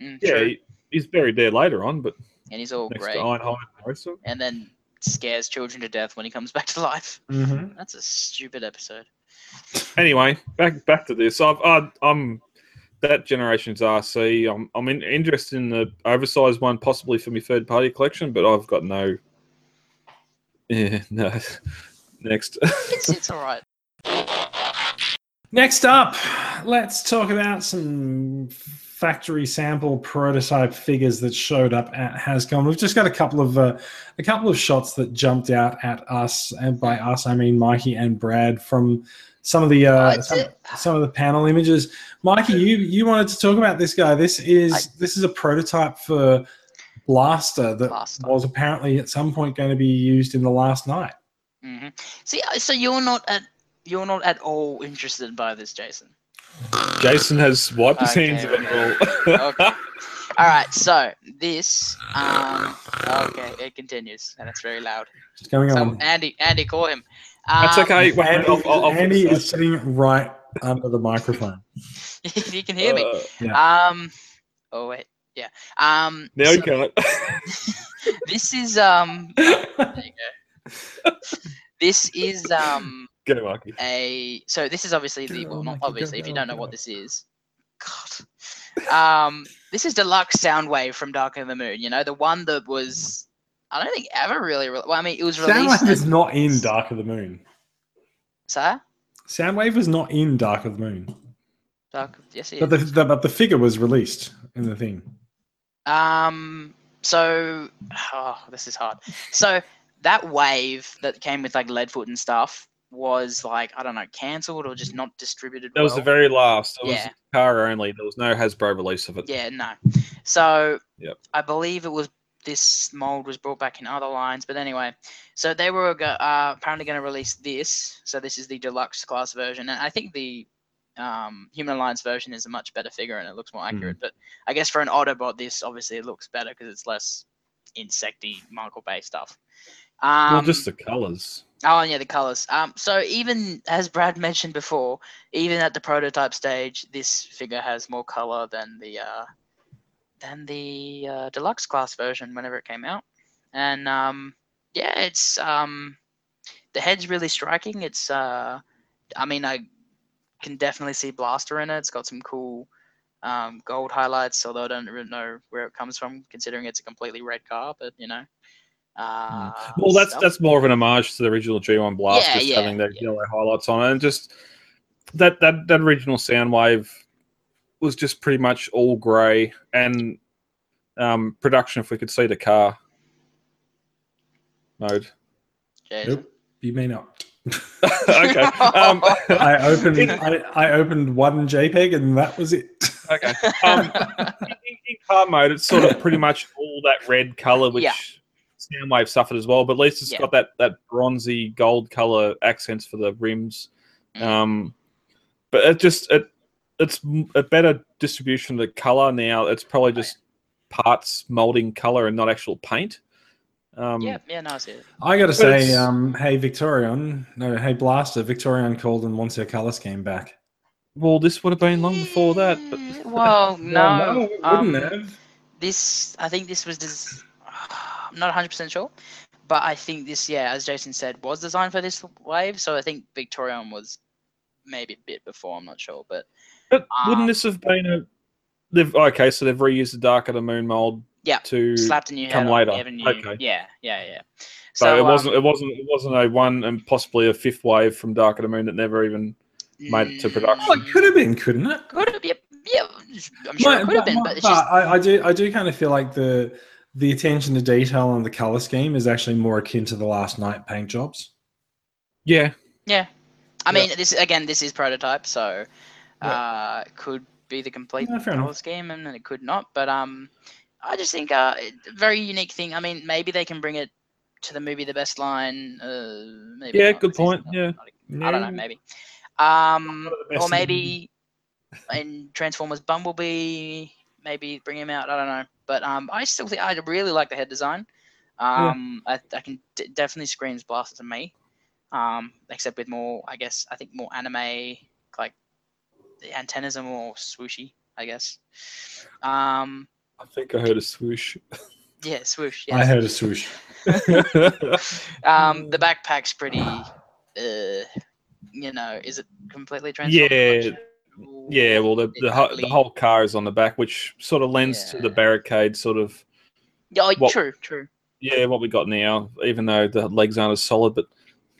Mm, yeah, he, he's buried there later on, but and he's all next grey, to Ironhide and and then scares children to death when he comes back to life. Mm-hmm. That's a stupid episode. Anyway, back back to this. I've I, I'm that generation's RC. I'm I'm in, interested in the oversized one, possibly for my third party collection, but I've got no. Yeah, no. Next. It's it's all right. Next up, let's talk about some factory sample prototype figures that showed up at Hascon. We've just got a couple of uh, a couple of shots that jumped out at us, and by us I mean Mikey and Brad from some of the uh, some, some of the panel images. Mikey, you you wanted to talk about this guy. This is I- this is a prototype for Blaster that Blaster. was apparently at some point going to be used in the Last Knight. hmm See, uh, so you're not at you're not at all interested by this, Jason. Jason has wiped his Okay, hands of it all. Okay. All right. So this, um, okay, it continues, and it's very loud. What's going So on? Andy, Andy, call him. That's Um, okay. Wait, Andy, I'll, I'll, I'll Andy is sitting right under the microphone. you can hear me. Uh, Um. Oh wait. Yeah. Um. now so you can't. this is um. There you go. This is um Go, Mikey. a so this is obviously the Go, well not obviously if you don't know what this is. God. Um. This is deluxe Soundwave from Dark of the Moon. You know the one that was. I don't think ever really. Re- well, I mean, it was released. Soundwave is not in Dark of the Moon. Sir? Soundwave was not in Dark of the Moon, Dark. Yes, it but the, is. the but the figure was released in the thing. Um. So, oh, this is hard. So that wave that came with like Leadfoot and stuff was like I don't know, cancelled or just not distributed. That was the very last. It was Yeah. car only. There was no Hasbro release of it. Yeah, no. So Yep. I believe it was this mold was brought back in other lines, but anyway, so they were uh, apparently going to release this. So this is the deluxe class version, and I think the um, Human Alliance version is a much better figure and it looks more accurate. But I guess for an Autobot, this obviously it looks better because it's less insecty Michael Bay stuff. Um, well, just the colors. Oh, yeah, the colors. Um, so even as Brad mentioned before, even at the prototype stage, this figure has more color than the uh, than the uh, deluxe class version whenever it came out. And um, yeah, it's um, the head's really striking. It's uh, I mean, I can definitely see Blaster in it. It's got some cool um, gold highlights, although I don't really know where it comes from, considering it's a completely red car. But you know. Uh, Well, that's stuff. that's more of an homage to the original G1 Blast, Yeah, just yeah, having those yeah. yellow highlights on it, and just that that that original Soundwave was just pretty much all grey and um, production. If we could see the car mode, Jason. Nope, you may not. okay. Um, I opened I, I opened one JPEG and that was it. okay. Um, in, in car mode, it's sort of pretty much all that red color, which Yeah. Soundwave suffered as well. But at least it's Yeah. got that that bronzy gold color accents for the rims. Mm. Um, but it just it it's a better distribution of the color now. It's probably just parts molding color and not actual paint. Um, yeah, yeah, no, I see it. I got to say, um, hey Victorion, no, hey Blaster, Victorion called and wants her color scheme back. Well, this would have been long before that. But Well, no. it um, wouldn't have. This, I think this was. Des- I'm not 100 percent sure, but I think this, yeah, as Jason said, was designed for this wave. So I think Victorion was maybe a bit before. I'm not sure, but But wouldn't Um, this have been a? They've okay, so they've reused the Dark of the Moon mold. Yeah, To slapped a new come head later. on. Evan New. Okay. Yeah, yeah, yeah. So, it um, wasn't. It wasn't. It wasn't a one and possibly a fifth wave from Dark of the Moon that never even. made it to production. Oh, it could have been, couldn't it? Could have, yeah, yeah. I'm sure it could have been, but it's just I, I do, I do kind of feel like the the attention to detail on the color scheme is actually more akin to the Last Knight paint jobs. Yeah. Yeah, I mean, this again, this is prototype, so uh, could be the complete Yeah, color enough. scheme, and then it could not. But um, I just think uh, it- very unique thing. I mean, maybe they can bring it to the movie The Best Line. Uh, maybe Yeah, not, good 'cause it's point, not- yeah. not- I don't know, maybe. Um, One of the best or maybe in Transformers Bumblebee, maybe bring him out. I don't know, but um, I still think I really like the head design. Um, I, I can d- definitely screams Blaster to me. Um, except with more, I guess, I think more anime, like the antennas are more swooshy, I guess. Um, I think I heard a swoosh. yeah, swoosh. Yeah. I heard a swoosh. Um, the backpack's pretty. Uh, you know, is it completely transformed? Yeah, yeah. Well, the the, ho- the whole car is on the back, which sort of lends to the barricade. Sort of. Yeah, oh, what- true, true. Yeah, what we got now, even though the legs aren't as solid, but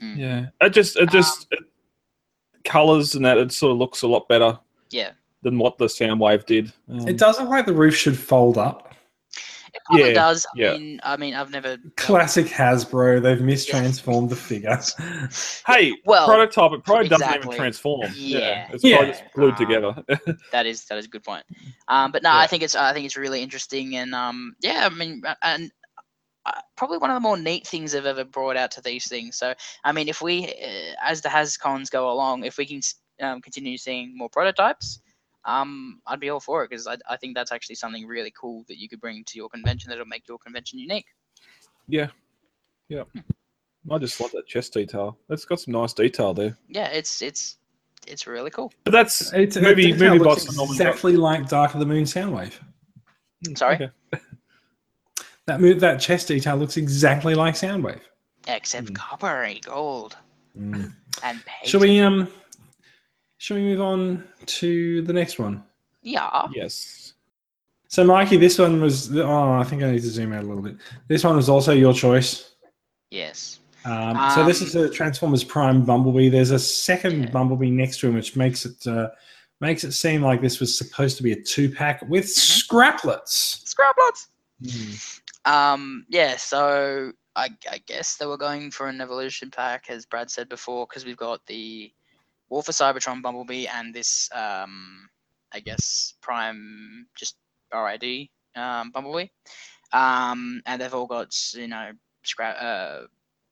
Mm. yeah, it just it just it, colors and that it sort of looks a lot better Yeah. than what the Soundwave did. Um, It does look like the roof should fold up. It probably Yeah, does. I yeah. mean, I mean, I've never. Classic Hasbro. They've mistransformed the figure. Hey, Well, prototype. It probably doesn't even transform. Yeah. it's probably just glued Um, together. That is that is a good point. Um, but no, I think it's I think it's really interesting, and um, yeah, I mean, and probably one of the more neat things I've ever brought out to these things. So, I mean, if we, uh, as the Hascons go along, if we can um, continue seeing more prototypes, um, I'd be all for it because I, I think that's actually something really cool that you could bring to your convention that'll make your convention unique. yeah, yeah. I just love that chest detail. It's got some nice detail there. Yeah, it's it's it's really cool. But that's It's, movie. it Movie looks bots exactly like Dark of the Moon Soundwave. Sorry? Okay. That move, that chest detail looks exactly like Soundwave. Except Mm. coppery gold and paste. Shall we um? Shall we move on to the next one? Yeah. Yes. So, Mikey, this one was. Oh, I think I need to zoom out a little bit. This one was also your choice. Yes. Um, so this Um, is a Transformers Prime Bumblebee. There's a second Yeah. Bumblebee next to him, which makes it uh, makes it seem like this was supposed to be a two pack with Mm-hmm. scraplets. Scraplots. Hmm. Um, yeah, so I, I guess they were going for an evolution pack, as Brad said before, because we've got the War for Cybertron Bumblebee and this, um, I guess, Prime just RID um, Bumblebee. Um, and they've all got, you know, scrap, uh,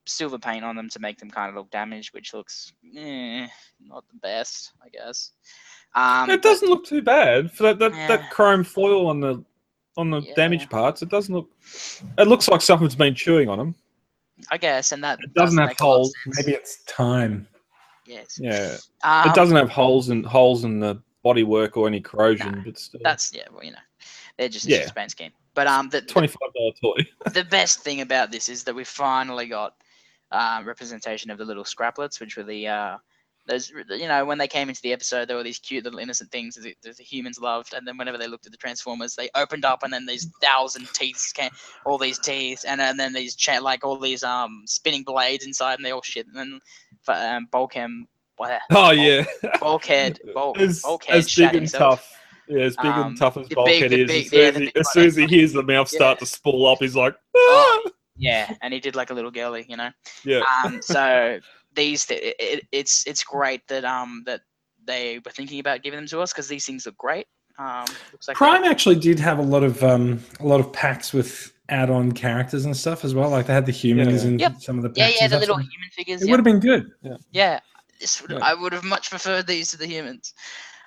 silver paint on them to make them kind of look damaged, which looks eh, not the best, I guess. Um, it doesn't look too bad for that that, Yeah. that chrome foil on the on the Yeah. damaged parts. It doesn't look. It looks like someone's been chewing on them. I guess, and that It doesn't have make a lot of holes. Maybe it's time. Yes. Yeah, Um, it doesn't have holes and holes in the bodywork or any corrosion. Nah, but still, That's yeah, well, you know, they're just Yeah. yeah. paint scheme. But um, the, the twenty five dollar toy. the best thing about this is that we finally got uh, representation of the little scraplets, which were the uh, those you know when they came into the episode, there were these cute little innocent things that the, humans loved, and then whenever they looked at the Transformers, they opened up, and then these thousand teeth came, all these teeth, and, and then these cha- like all these um spinning blades inside, and they all shit, and then um, Bulkhead, what Oh yeah, Bulkhead, Bulk, as, Bulkhead as big and himself. tough. Yeah, as big Um, and tough as big- Bulkhead is. big- as soon, as, he, as soon as he hears the mouth start Yeah. to spool up, he's like, ah! Yeah, and he did like a little girly, you know. yeah. Um, so these, th- it, it, it's it's great that um that they were thinking about giving them to us because these things look great. Um, looks like Prime actually did have a lot of um, a lot of packs with add-on characters and stuff as well. Like they had the humans Yeah. in Yep. some of the Yeah, packs. yeah, and the stuff, little so human figures. It yeah. would have been good. Yeah, this would, Yeah. I would have much preferred these to the humans.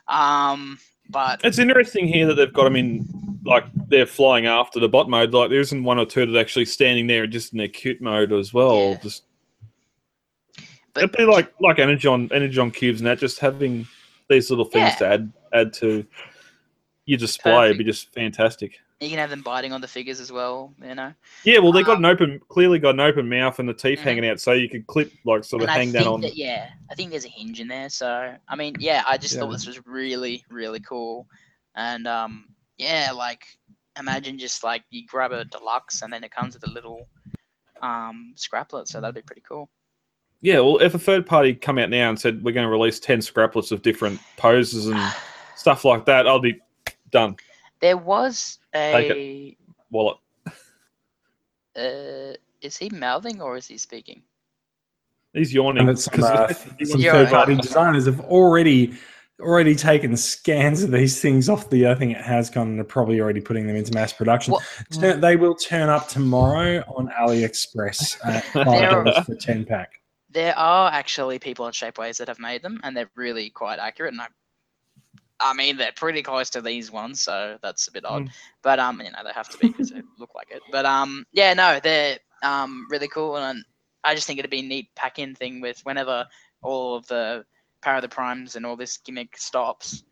Um, but It's interesting here that they've got them in, like they're flying after the bot mode. Like there isn't one or two that are actually standing there just in their cute mode as well. Yeah. Just but it'd be like like Energon energy on cubes and that. Just having these little things Yeah. to add add to your display would be just fantastic. You can have them biting on the figures as well. You know. Yeah, well, they got Um, an open, clearly got an open mouth and the teeth Mhm. hanging out, so you could clip like sort of and I hang think that on. that yeah, I think there's a hinge in there. So I mean, yeah, I just thought this was really really cool, and um, yeah, like imagine just like you grab a deluxe and then it comes with a little um scraplet, so that'd be pretty cool. Yeah, well, if a third party come out now and said we're going to release ten scraplets of different poses and stuff like that, I'll be done. There was Take a Wallet. uh, is he mouthing or is he speaking? He's yawning. And that some, 'cause uh, some wants Yeah, to- third party designers have already already taken scans of these things off the I think it has gone and are probably already putting them into mass production. Turn- they will turn up tomorrow on AliExpress at five dollars for ten pack. There are actually people at Shapeways that have made them, and they're really quite accurate. And I, I mean, they're pretty close to these ones, so that's a bit odd. Mm. But um, you know, they have to be because they look like it. But um, yeah, no, they're um really cool, and I just think it'd be a neat pack-in thing with whenever all of the Power of the Primes and all this gimmick stops,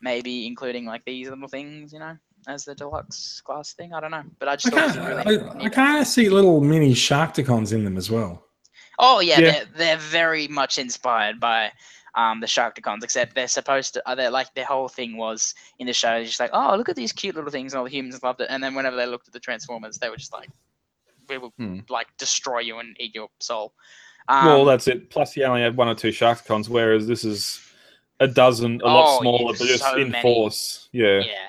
maybe including like these little things, you know, as the deluxe class thing. I don't know, but I just thought it was kind, really. I, kind of see little mini Sharkticons in them as well. Oh yeah, Yeah. They're, they're very much inspired by um, the Sharkticons, except they're supposed to. Uh, they're like their whole thing was in the show, just like, oh, look at these cute little things, and all the humans loved it. And then whenever they looked at the Transformers, they were just like, we will Hmm. like destroy you and eat your soul. Um, well, that's it. Plus, you only had one or two Sharkticons, whereas this is a dozen, a lot Oh, smaller, yeah, but just so in many. force. Yeah, yeah,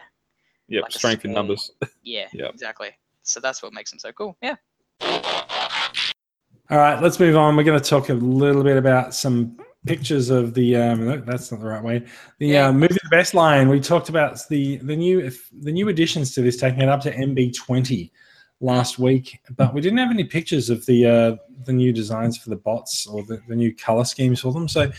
yep, like strength in numbers. yeah, Yep. exactly. So that's what makes them so cool. Yeah. All right, let's move on. We're going to talk a little bit about some pictures of the. Um, no, that's not the right way. The Yeah. uh, movie The Best Line. We talked about the the new if, the new additions to this, taking it up to MB twenty last week, but we didn't have any pictures of the uh, the new designs for the bots or the, the new color schemes for them. So.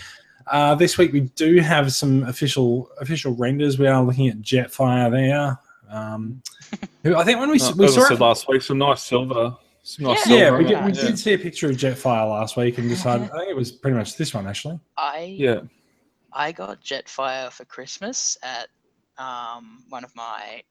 Uh, this week we do have some official official renders. We are looking at Jetfire there. Um, who I think when we, s we saw it last week, some nice silver. Some nice Yeah, yeah, we did, we yeah. did see a picture of Jetfire last week and decided I think it was pretty much this one actually. I Yeah, I got Jetfire for Christmas at um, one of my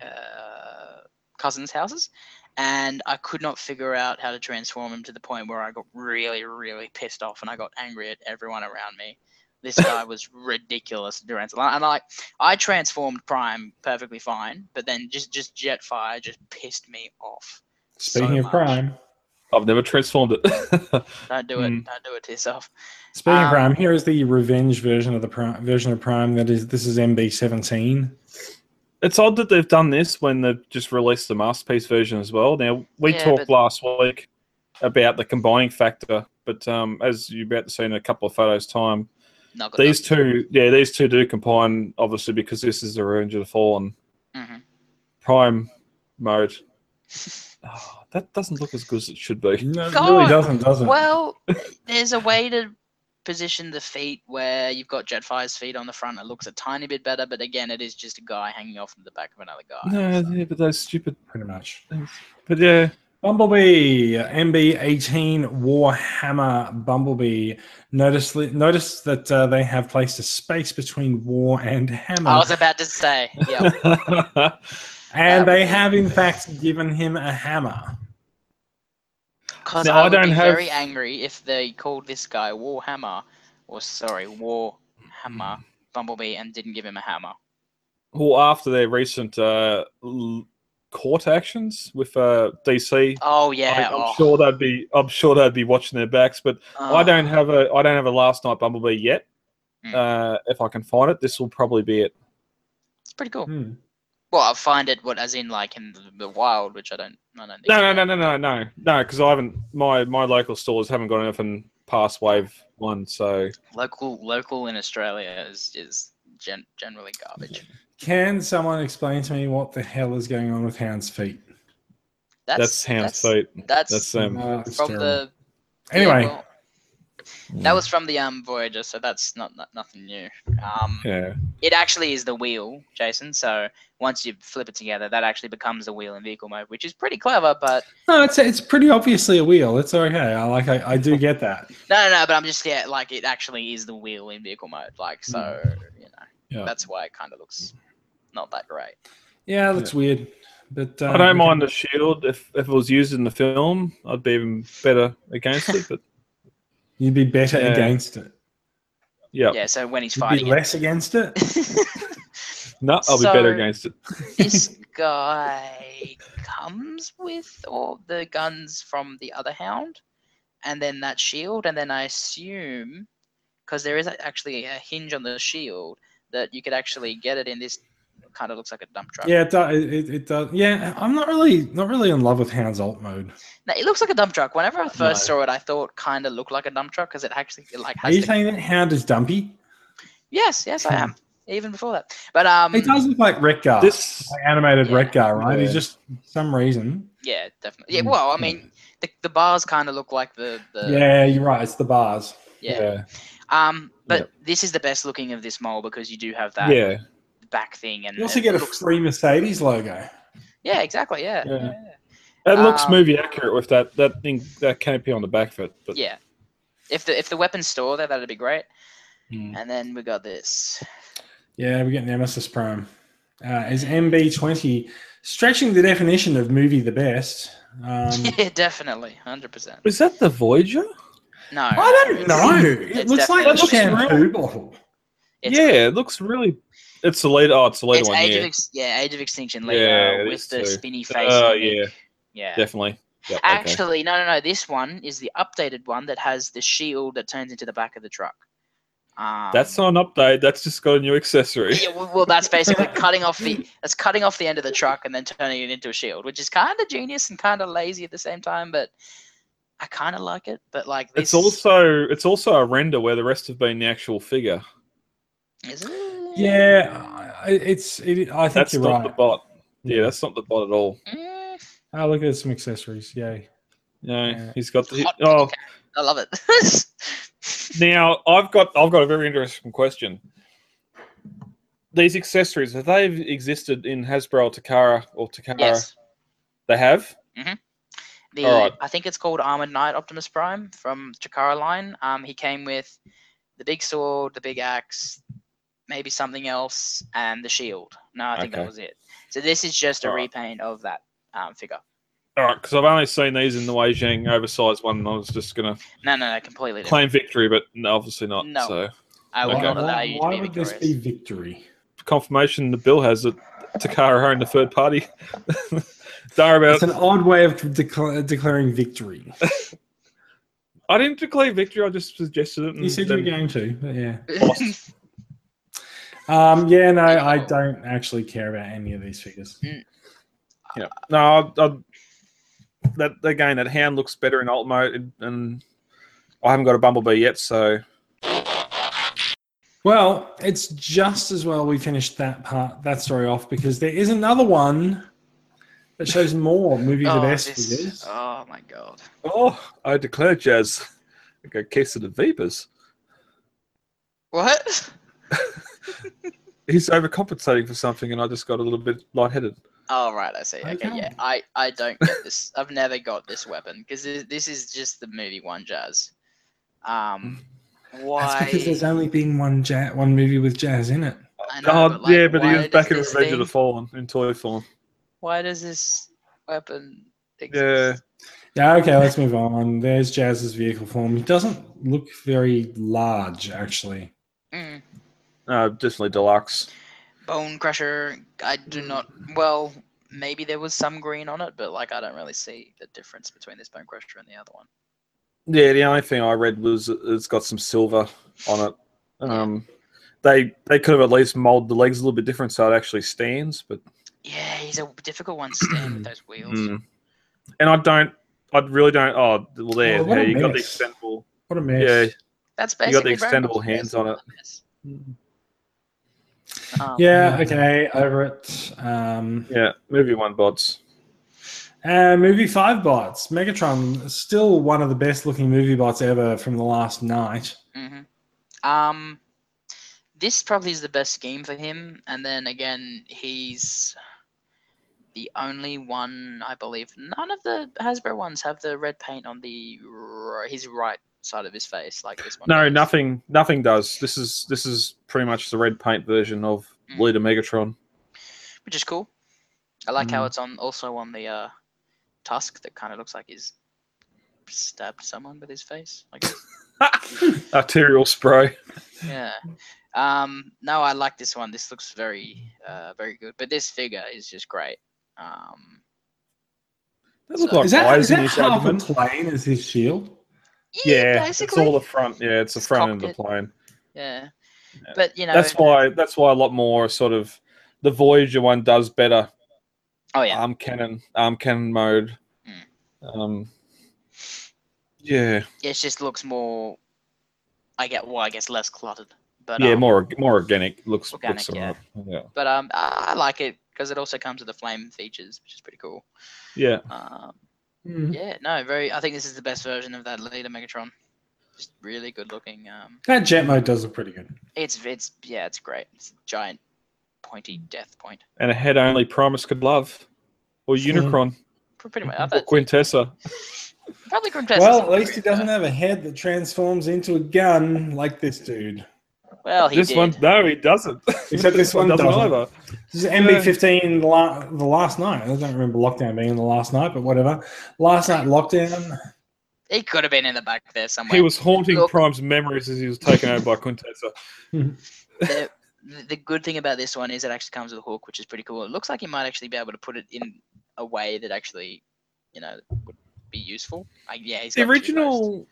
uh, cousins' houses, and I could not figure out how to transform him to the point where I got really, really pissed off and I got angry at everyone around me. This guy was ridiculous, Durant. And like, I transformed Prime perfectly fine, but then just just Jetfire just pissed me off. Speaking So of much. Prime, I've never transformed it. Don't do it. Mm. Don't do it to yourself. speaking of Um, Prime, here is the revenge version of the Prime version of Prime. That is, this is MB seventeen. it's odd that they've done this when they've just released the masterpiece version as well. Now we Yeah, talked but- last week about the combining factor, but um, as you're about to see in a couple of photos' time, Not good these two, yeah, these two do combine obviously because this is the Revenge of the Fallen hmm Prime mode. Oh, that doesn't look as good as it should be. No, it God, really doesn't, does it? Well, there's a way to position the feet where you've got Jetfire's feet on the front. It looks a tiny bit better, but again, it is just a guy hanging off from the back of another guy. No, so- yeah, but those stupid. pretty much. But yeah, Bumblebee MB eighteen Warhammer Bumblebee. Notice notice that uh, they have placed a space between War and Hammer, I was about to say, yeah. and that they have in fact given him a hammer. Because Now, I I would don't be have- very angry if they called this guy Warhammer, or sorry, Warhammer Bumblebee, and didn't give him a hammer. well, after their recent uh, l- court actions with uh, DC, Oh yeah, I, am oh, sure they'd be. I'm sure they'd be watching their backs. But I oh. don't have a. I don't have a Last Knight Bumblebee yet. Hmm. Uh, if I can find it, this will probably be it. It's pretty cool. Hmm. Well, I'll find it. What as in like in the, the wild, which I don't. I don't. No, no, think- no, no, no, no, no. Because I haven't. My my local stores haven't got anything past wave one. So Local local in Australia is is gen- generally garbage. Can someone explain to me what the hell is going on with Hound's feet? That's that's, Ham's that's, feet. That's, That's um. Uh, from terrible. the anyway. yeah, well, that was from the um Voyager, so that's not, not nothing new. Um, Yeah. it actually is the wheel, Jason. So once you flip it together, that actually becomes the wheel in vehicle mode, which is pretty clever. But No, it's it's pretty obviously a wheel. It's okay. I like. I, I do get that. no, no, no. But I'm just yeah, like it actually is the wheel in vehicle mode. Like so, you know, Yeah. that's why it kind of looks not that great. Yeah, that's weird. But uh, I don't mind the shield if, if it was used in the film. I'd be even better against it. But You'd be better Yeah. against it. yeah, Yeah, so when he's You'd be fighting it. less against it. no, I'll be better against it. this guy comes with all the guns from the other hound and then that shield and then i assume because there is actually a hinge on the shield that you could actually get it in this kind of looks like a dump truck Yeah, it does. It, it, it does. Yeah, I'm not really not really in love with Hound's alt mode. Now, it looks like a dump truck whenever i first No. saw it i thought kind of looked like a dump truck because it actually it, like Are you the- saying that Hound is dumpy? yes yes i am even before that but um It does look like Retgar, This like animated Yeah. Retgar, right? He's just for some reason. yeah definitely yeah well i mean the, the bars kind of look like the, the yeah, you're right. It's the bars. yeah. Um, but this is the best looking of this mole because you do have that yeah, back thing, and You also get a looks- free Mercedes logo. yeah, exactly, yeah, Yeah. yeah. it looks Um, movie accurate with that that thing that canopy on the back of it. But Yeah. If the if the weapons store there, that'd be great. Hmm. And then we got this. Yeah, we're get Nemesis Prime. Uh, is MB20 stretching the definition of movie the best? Um, yeah, definitely, hundred percent. is that the Voyager? No, I don't know. It looks like definitely- a looks shampoo real. bottle. It's, yeah, it looks really. It's the lead. Oh, it's the lead it's one. Age Yeah, of Ex- yeah, Age of Extinction later Yeah, with the too. spinny face. Oh, gimmick. yeah. yeah. definitely. Yep, okay. Actually, no, no, no. This one is the updated one that has the shield that turns into the back of the truck. Um, that's not an update. That's just got a new accessory. Yeah, well, well, that's basically cutting off the that's cutting off the end of the truck and then turning it into a shield, which is kind of genius and kind of lazy at the same time. But I kind of like it. But like, this, It's also it's also a render where the rest have been the actual figure. is it? Yeah, it's. It, I think That's you're not right. the bot. Yeah, that's not the bot at all. Mm, Oh, look at some accessories. Yay. No, Yeah. he's got the. hot Oh, pink. I love it. now I've got I've got a very interesting question. These accessories have they existed in Hasbro or Takara or Takara? yes. They have. The Alright. I think it's called Armored Knight Optimus Prime from Takara line. Um, he came with the big sword, the big axe, maybe something else, and the shield. No, I think that was it. So this is just a Alright. repaint of that um, figure. All right, because I've only seen these in the Wei Jiang oversized one, and I was just gonna No, no, no, completely different. claim victory, but no, obviously not. No. So I will Okay. not Why, allow you why to be would this be victory? confirmation the bill has it. Takara owned the third party. Don't worry about It's an odd way of decla- declaring victory. I didn't declare victory. I just suggested it. You said you were going to, but yeah. lost. Um, yeah, no, I don't actually care about any of these figures. Yeah. No, I, I, that again, that hand looks better in alt mode, and, and I haven't got a bumblebee yet, so Well, it's just as well we finished that part, that story off, because there is another one that shows more movie the Oh, best this- figures. oh my god. oh, I declare Jazz. I go case of the Vipers. What? He's overcompensating for something, and I just got a little bit lightheaded. Oh right, I see. Okay, Okay. yeah. I I don't get this. I've never got this weapon because this is just the movie one jazz. Um, why? That's because there's only been one ja- one movie with jazz in it. I know, Oh, but, like, yeah, but he was back in does this Revenge of the thing- Fallen in Toy form. Why does this weapon Yeah. Yeah, okay, let's move on. There's Jazz's vehicle form. He doesn't look very large, actually. Mm. Uh, definitely deluxe. Bonecrusher. I do not. Well, maybe there was some green on it, but like I don't really see the difference between this Bonecrusher and the other one. Yeah, the only thing I read was it's got some silver on it. Um, they they could have at least molded the legs a little bit different so it actually stands, but Yeah, he's a difficult one to stand with those wheels. mm. and I don't, I really don't. Oh, well, there, Oh, yeah, a you got the mess. extendable. What a mess. Yeah, That's basically You got the basically very much extendable hands on of it. this. Um, Yeah, okay, over it. Um, yeah, movie one bots. uh, movie five bots. Megatron, still one of the best looking movie bots ever from the Last Knight. hmm Um, this probably is the best scheme for him, and then again, he's the only one I believe. None of the Hasbro ones have the red paint on the r- his right side of his face like this one. No, does. nothing, nothing does. This is this is pretty much the red paint version of Mm. Leader Megatron. which is cool. I like how Mm. it's on also on the uh, tusk that kind of looks like he's stabbed someone with his face. I guess. Arterial spray. yeah. Um, no, I like this one. This looks very, uh, very good. But this figure is just great. Um, That look So- like is that, eyes is in that his half a plane as his shield? Yeah, it's all the front. Yeah, it's the It's front end of the plane. Yeah. Yeah. But you know, That's why. That's why a lot more sort of the Voyager one does better. oh yeah, Arm cannon, arm cannon mode. Mm. Um, yeah, it just looks more. I get well, I guess less cluttered. But yeah, um, more more organic. Looks Organic, looks yeah. yeah, But um, I I like it because it also comes with the flame features, which is pretty cool. yeah. Um, Mhm. yeah, no, very. I think this is the best version of that leader Megatron. Just really good looking. Um, That jet mode does look pretty good. it's it's yeah, it's great. It's a giant, pointy death point. And a head only Primus could love, or Unicron, Pr- Pretty much. Or Quintessa. probably Quintessa. Well, at least he doesn't have a head that transforms into a gun like this dude. Well, he this did. one, no, he doesn't. Except this one doesn't. either. This is MB15 the, la- the Last Knight. I don't remember lockdown being in the Last Knight, but whatever. Last Knight lockdown. He could have been in the back there somewhere. He was haunting Look. Prime's memories as he was taken over by Quintessa. the, the good thing about this one is it actually comes with a hook, which is pretty cool. It looks like you might actually be able to put it in a way that actually, you know, would be useful. Like, yeah, he's The got original,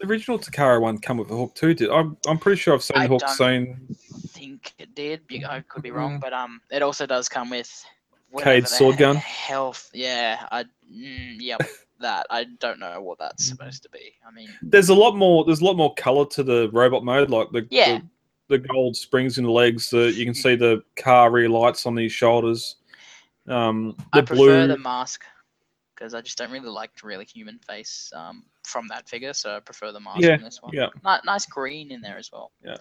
the original Takara one come with a hook too. Did I'm? I'm pretty sure I've seen I the hook don't- scene. think it did. I could be wrong, but um, it also does come with Cade sword gun? Health, yeah. I, mm, yep, that. I don't know what that's supposed to be. I mean, There's a lot more. There's a lot more color to the robot mode, like the Yeah. the, the gold springs in the legs. The, you can see the car rear lights on these shoulders. Um, the I prefer blue. the mask because I just don't really like the really human face um from that figure, so I prefer the mask Yeah, in this one. yeah. Ni- nice green in there as well. Yeah,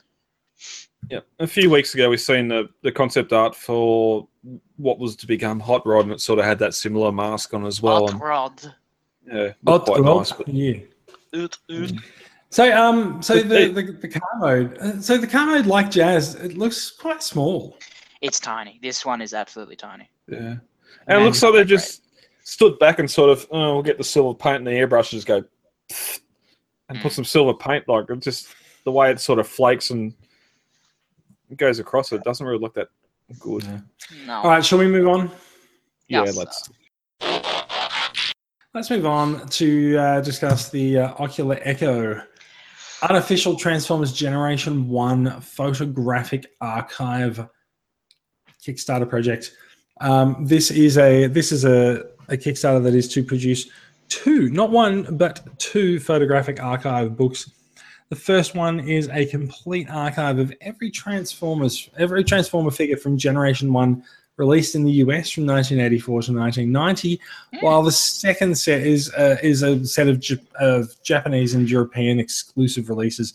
Yeah. a few weeks ago we seen the, the concept art for what was to become Hot Rod, and it sort of had that similar mask on as well. Hot and, rod. yeah, looked quite nice. But yeah. Oot, oot. So um, so But the, they- the the car mode. uh, So the car mode, like Jazz, it looks quite small. It's tiny. This one is absolutely tiny. yeah, and And it looks like they quite great. just stood back and sort of, oh, we'll get the silver paint and the airbrush just go, and put Mm. some silver paint. Like just the way it sort of flakes and goes across it doesn't really look that good. No. All right, shall we move on? Yeah, let's. Let's move on to uh, discuss the uh, Ocular Echo Artificial Transformers Generation 1 Photographic Archive Kickstarter project. Um, this is a this is a, a Kickstarter that is to produce two, not one, but two photographic archive books. The first one is a complete archive of every Transformers, every Transformer figure from Generation 1 released in the US from 1984 to 1990 while the second set is uh, is a set of, of Japanese and European exclusive releases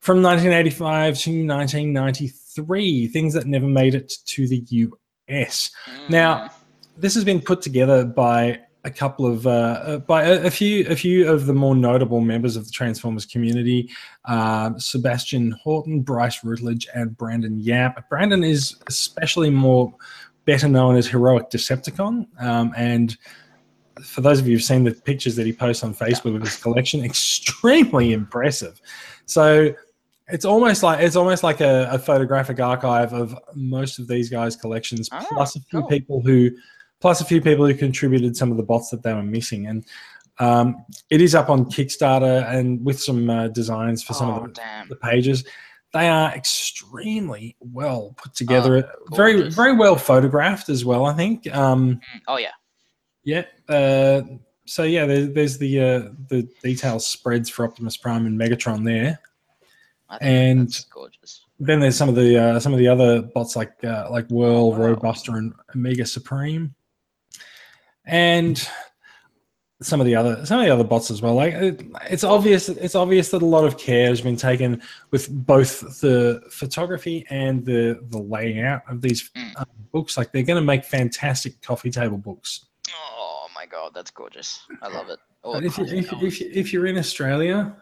from 1985 to 1993, things that never made it to the US. Now, Mm. This has been put together by a couple of uh, uh, by a, a few a few of the more notable members of the Transformers community: um, Sebastian Horton, Bryce Rutledge, and Brandon Yap. Brandon is especially more better known as Heroic Decepticon, um, and for those of you who've seen the pictures that he posts on Facebook of his collection, extremely impressive. So it's almost like it's almost like a, a photographic archive of most of these guys' collections, Ah, plus a few cool. people who, plus a few people who contributed some of the bots that they were missing, and um, it is up on Kickstarter and with some uh, designs for some oh, of the, the pages. They are extremely well put together, very very well photographed as well. I think. Um, Mm, Oh, yeah. yeah. Uh, so yeah, there, there's the uh, the detail spreads for Optimus Prime and Megatron there. And- gorgeous. Then there's some of the uh, some of the other bots like uh, like Whirl, Wow. Roadbuster, and Omega Supreme, and some of the other some of the other bots as well. Like it, it's obvious it's obvious that a lot of care has been taken with both the photography and the the layout of these Mm. uh, books. Like they're going to make fantastic coffee table books. Oh, my God. That's gorgeous. I love it. Oh, if, you, if, if, if you're in Australia,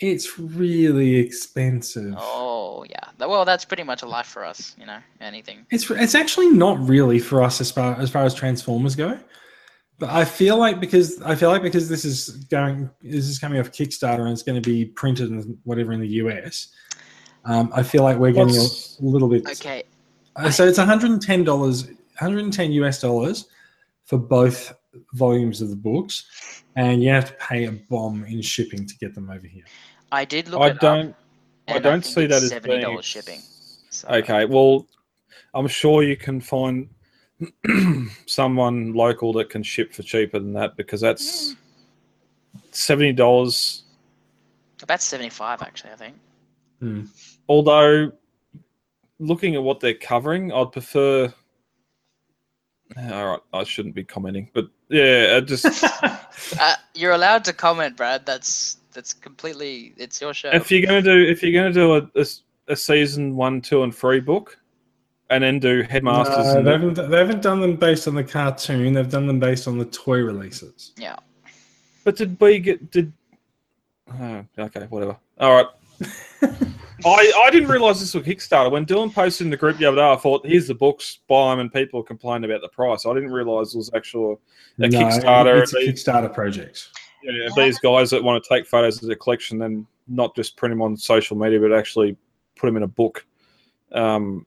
it's really expensive. oh, yeah. Well, that's pretty much a life for us, you know. Anything. It's it's actually not really for us as far as far as Transformers go. But I feel like because I feel like because this is going this is coming off Kickstarter and it's going to be printed and whatever in the US. Um, I feel like we're getting a little bit. Okay. Uh, so it's 110 dollars, 110 US dollars for both volumes of the books, and you have to pay a bomb in shipping to get them over here. I did look. I it don't. I and don't think see that as seventy being dollars shipping. So, Okay, well, I'm sure you can find someone local that can ship for cheaper than that because that's seventy dollars. About seventy-five, actually. I think. Hmm. Although, looking at what they're covering, I'd prefer. All right, I shouldn't be commenting, but yeah, I just Uh, you're allowed to comment, Brad. That's that's completely. It's your show. if you're gonna do if you're gonna do a, a, a season one, two, and three book, and then do headmasters, No, and they, haven't, they haven't done them based on the cartoon. They've done them based on the toy releases. yeah. But did we get did? Oh, okay, whatever. All right. I I didn't realize this was a Kickstarter. When Dylan posted in the group the other day, I thought, "Here's the books, buy them," and people complained about the price. I didn't realize it was actual a No, Kickstarter. It's a They- Kickstarter project. yeah, these guys that want to take photos as a collection, then not just print them on social media, but actually put them in a book. Um,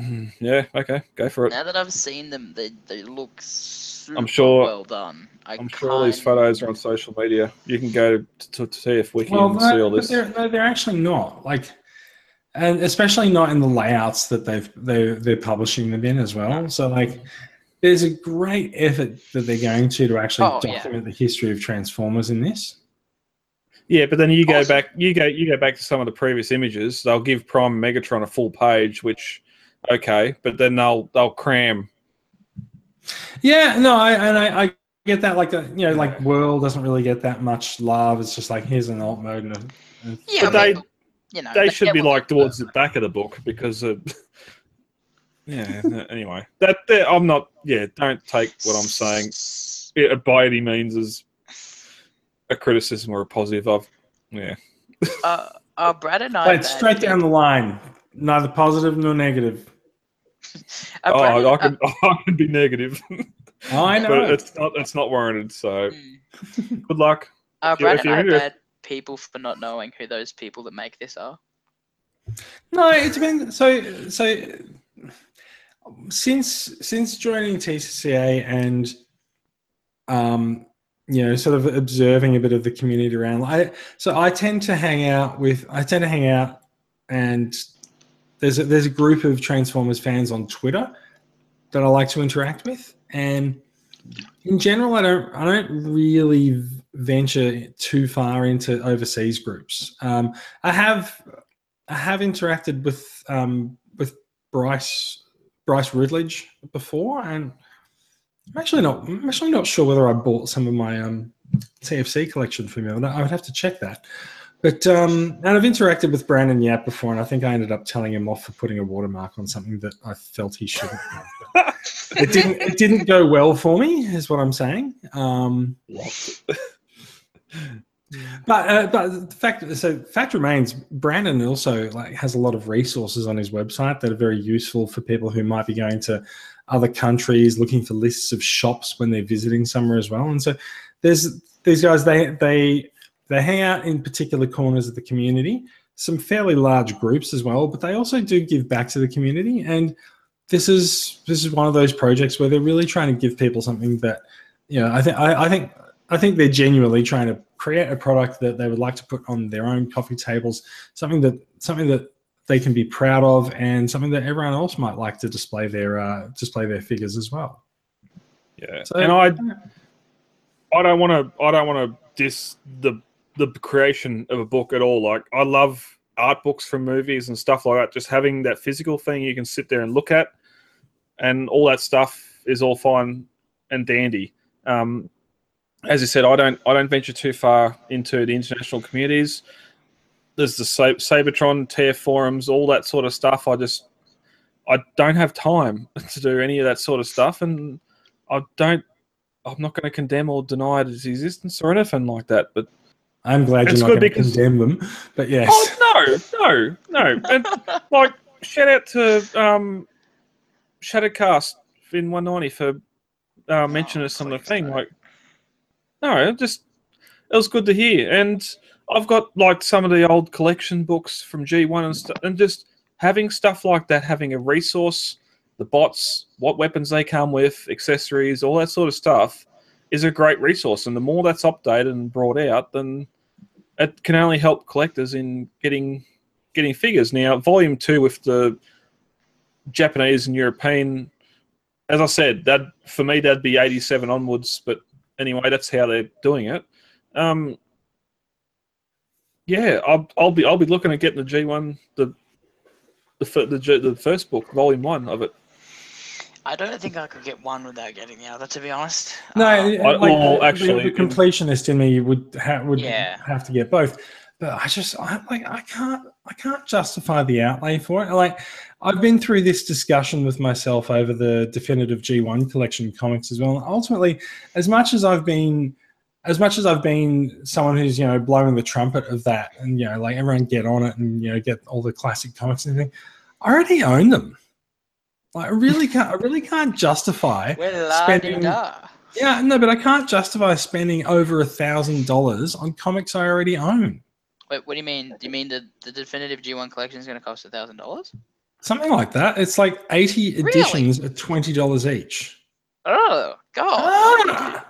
Mm-hmm. yeah, okay, go for it. Now that I've seen them, they they look super sure- well done. I I'm sure all these photos are on social media. You can go to, to, to TF Wiki Well, and that- see all but this. they're, no, they're actually not like, and especially not in the layouts that they've they they're publishing them in as well. So like, there's a great effort that they're going to to actually Oh, yeah. document the history of Transformers in this. Yeah, but then you go Awesome. back, you go, you go back to some of the previous images. They'll give Prime Megatron a full page, which, okay, but then they'll they'll cram. Yeah, no, I and I, I get that. Like, uh, you know, like Whirl doesn't really get that much love. It's just like here's an alt mode and a, a- Yeah, But but they- you know They should be like towards the back of the book because, of, yeah. anyway, that, that I'm not. Yeah, don't take what I'm saying yeah, by any means as a criticism or a positive. I've yeah. Uh, uh, Brad and I. Played Brad, straight down the line, neither positive nor negative. oh, Brad, I uh, can I can be negative, Oh, I but know. it's not it's not warranted. So mm. good luck. Uh, If you're- Brad if I you're are bad people for not knowing who those people that make this are. No, it's been so so since since joining TCCA and um you know sort of observing a bit of the community around I so I tend to hang out with I tend to hang out and there's a, there's a group of Transformers fans on Twitter that I like to interact with and in general I don't I don't really venture too far into overseas groups. Um, I have I have interacted with um, with Bryce Bryce Rutledge before, and I'm actually not I'm actually not sure whether I bought some of my um, TFC collection from him. I would have to check that. But um, and I've interacted with Brandon Yap before, and I think I ended up telling him off for putting a watermark on something that I felt he shouldn't have. It didn't it didn't go well for me, is what I'm saying. Um, but uh, but the fact so fact remains, Brandon also like has a lot of resources on his website that are very useful for people who might be going to other countries looking for lists of shops when they're visiting somewhere as well. And so there's these guys they they they hang out in particular corners of the community, some fairly large groups as well, but they also do give back to the community. And this is this is one of those projects where they're really trying to give people something that you know I think I, I think I think they're genuinely trying to create a product that they would like to put on their own coffee tables, something that something that they can be proud of, and something that everyone else might like to display their uh, display their figures as well. Yeah, So- and I, I don't want to, I don't want to diss the the creation of a book at all. Like I love art books from movies and stuff like that. Just having that physical thing you can sit there and look at, and all that stuff is all fine and dandy. Um, as I said, I don't, I don't venture too far into the international communities. There's the Sa- Seibertron, TF forums, all that sort of stuff. I just, I don't have time to do any of that sort of stuff, and I don't. I'm not going to condemn or deny its existence or anything like that. But I'm glad It's you're not good going to condemn them, but yes. Oh no, no, no! And like, shout out to um, Shadowcast in 190 for uh, mentioning us on the thing. don't. Like, no, it just it was good to hear, and I've got like some of the old collection books from G1 and stuff, and just having stuff like that, having a resource, the bots, what weapons they come with, accessories, all that sort of stuff, is a great resource. And the more that's updated and brought out, then it can only help collectors in getting getting figures. Now, volume two with the Japanese and European, as I said, that for me that'd be eighty seven onwards. But anyway, that's how they're doing it. Um, yeah, I'll, I'll be I'll be looking at getting the G one the the the, the first book, volume one of it. I don't think I could get one without getting the other, to be honest. No, Um, like, well, actually, the, the completionist in me would ha- would Yeah. have to get both. But I just I, like I can't I can't justify the outlay for it. Like I've been through this discussion with myself over the definitive G1 collection comics as well. And ultimately, as much as I've been as much as I've been someone who's you know blowing the trumpet of that and you know like everyone get on it and you know get all the classic comics and everything, I already own them. Like I really can't I really can't justify well, spending- la-di-da. yeah, no, but I can't justify spending over a thousand dollars on comics I already own. Wait, what do you mean? Do you mean the, the definitive G1 collection is going to cost a thousand dollars? Something like that. It's like eighty Really? editions at twenty dollars each. Oh God! Ah!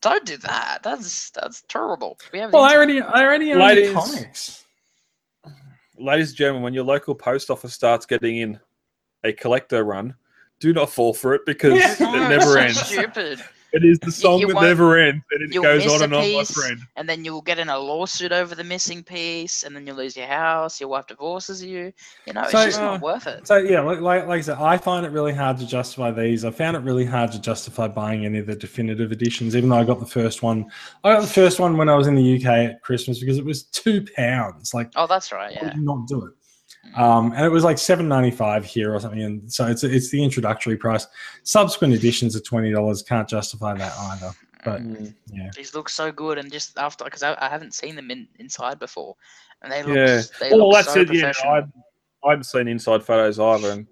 Don't do that. That's that's terrible. We have. Well, I already, I already own Ladies. comics. Ladies and gentlemen, when your local post office starts getting in a collector run, do not fall for it because Yeah. it never ends. Stupid. It is the song you that never ends, and it goes on and on, my friend. and then you'll get in a lawsuit over the missing piece, and then you'll lose your house. Your wife divorces you. You know, it's just Uh, not worth it. So yeah, like, like like I said, I find it really hard to justify these. I found it really hard to justify buying any of the definitive editions, even though I got the first one. I got the first one when I was in the UK at Christmas because it was two pounds. Like Oh, that's right. I Yeah. would not do it. Um, and it was like seven ninety five here or something, and so it's it's the introductory price. Subsequent editions are twenty dollars. Can't justify that either. But Mm. yeah, These look so good, and just after because I, I haven't seen them in, inside before, and they look. Yeah. They Well, look that's so it. Yeah, professional. I, I hadn't seen inside photos either, and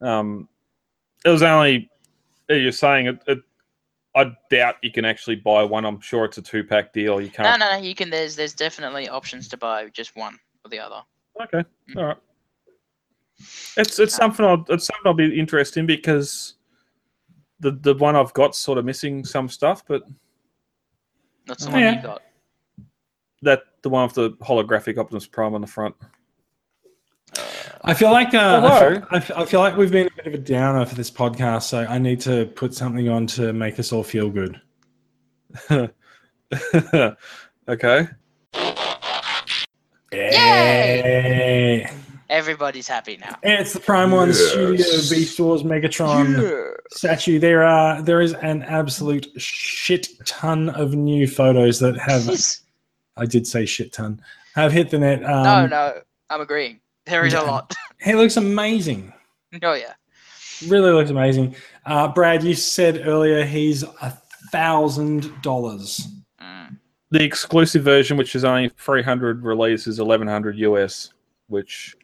um, it was only you're saying it, it. I doubt you can actually buy one. I'm sure it's a two pack deal. You can't. no, no. You can. There's there's definitely options to buy just one or the other. Okay, all right. It's it's something I'll it's something I'll be interested in because the the one I've got sort of missing some stuff, but That's the one yeah. you got. that the one with the holographic Optimus Prime on the front. I feel like uh, I, Although- feel, I feel- I feel like we've been a bit of a downer for this podcast, so I need to put something on to make us all feel good. okay. Yay! Everybody's happy now. It's the Prime One Studio Beast Wars Megatron statue. There are there is an absolute shit ton of new photos that have Yes. I did say shit ton have hit the net. Um, no, no, I'm agreeing. There is a lot. He looks amazing. oh yeah. Really looks amazing. Uh, Brad, you said earlier he's a thousand dollars. The exclusive version, which is only 300 release, is 1100 US, which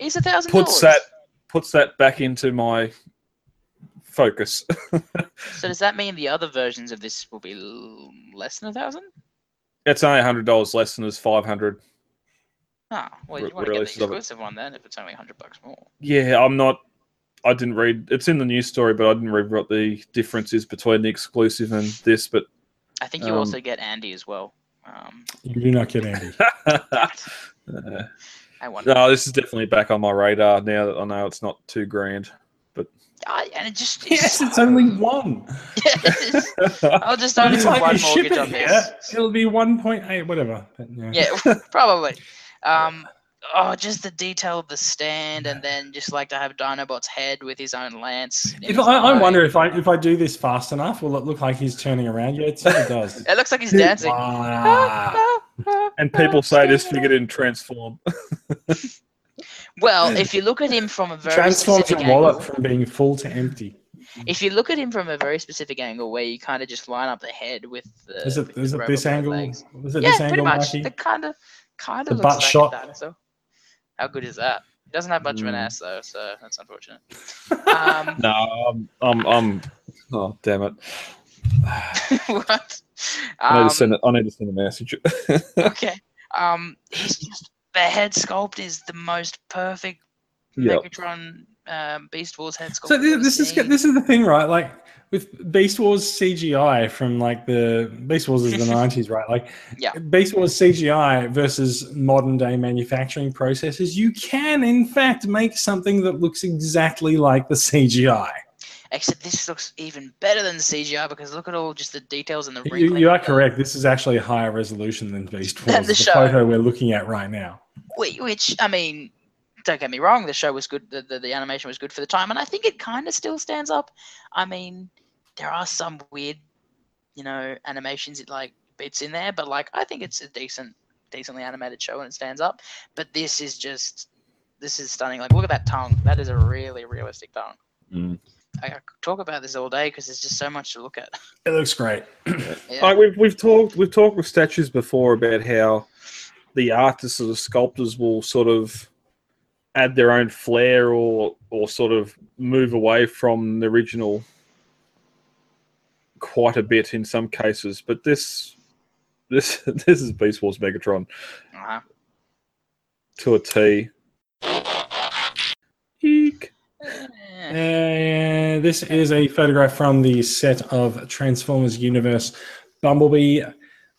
He's a thousand puts that puts that back into my focus. So does that mean the other versions of this will be l- less than a thousand? it's only hundred dollars less than his 500. Ah, well, Re- you want to get the releases of it. exclusive one then if it's only hundred bucks more. Yeah, I'm not. I didn't read. It's in the news story, but I didn't read what the difference is between the exclusive and this. But I think you Um, also get Andy as well. Um, You do not get Andy. uh, I wonder. no, this is definitely back on my radar now that I know it's not two grand. I, and it just yes, it's only one. I'll just only put time one you ship mortgage it on here, this. it'll be one point eight, whatever. Yeah. Yeah, probably. Um, oh, just the detail of the stand, and then just like to have Dinobot's head with his own lance. If I, I wonder if I if I do this fast enough, will it look like he's turning around? Yeah, it certainly does. It looks like he's dancing. Wow. And people say this figure didn't transform. Well, if you look at him from a very Transforms your wallet angle, from being full to empty. if you look at him from a very specific angle, where you kind of just line up the head with the Is it, with is the it this angle? legs. Was it Yeah, this pretty much. Mikey? The kind of kind The of butt like shot. a dinosaur. How good is that? He doesn't have much of an Mm. ass though, so that's unfortunate. Um, No, I'm, I'm, I'm. Oh damn it! what? I need Um, to send it. I need to send a message. okay. Um, he's just the head sculpt is the most perfect Yep. Megatron um, Beast Wars head sculpt. So this, this is this is the thing, right? Like with Beast Wars CGI from like the Beast Wars is the nineties, right? Like Yeah. Beast Wars CGI versus modern day manufacturing processes, you can in fact make something that looks exactly like the CGI. Except this looks even better than the CGI because look at all just the details and the You, you are correct. This is actually a higher resolution than Beast Than Wars. the the photo we're looking at right now. Which I mean, don't get me wrong, the show was good. The, the, the animation was good for the time, and I think it kind of still stands up. I mean, there are some weird, you know, animations it like bits in there, but like I think it's a decent, decently animated show and it stands up. But this is just, this is stunning. Like look at that tongue. That is a really realistic tongue. Mm. I could talk about this all day because there's just so much to look at. It looks great. Yeah. Like we've we've talked we've talked with statues before about how the artists or the sculptors will sort of add their own flair or or sort of move away from the original quite a bit in some cases. But this this this is Beast Wars Megatron Uh-huh. to a T. Eek. Eh. Uh, this is a photograph from the set of Transformers Universe Bumblebee.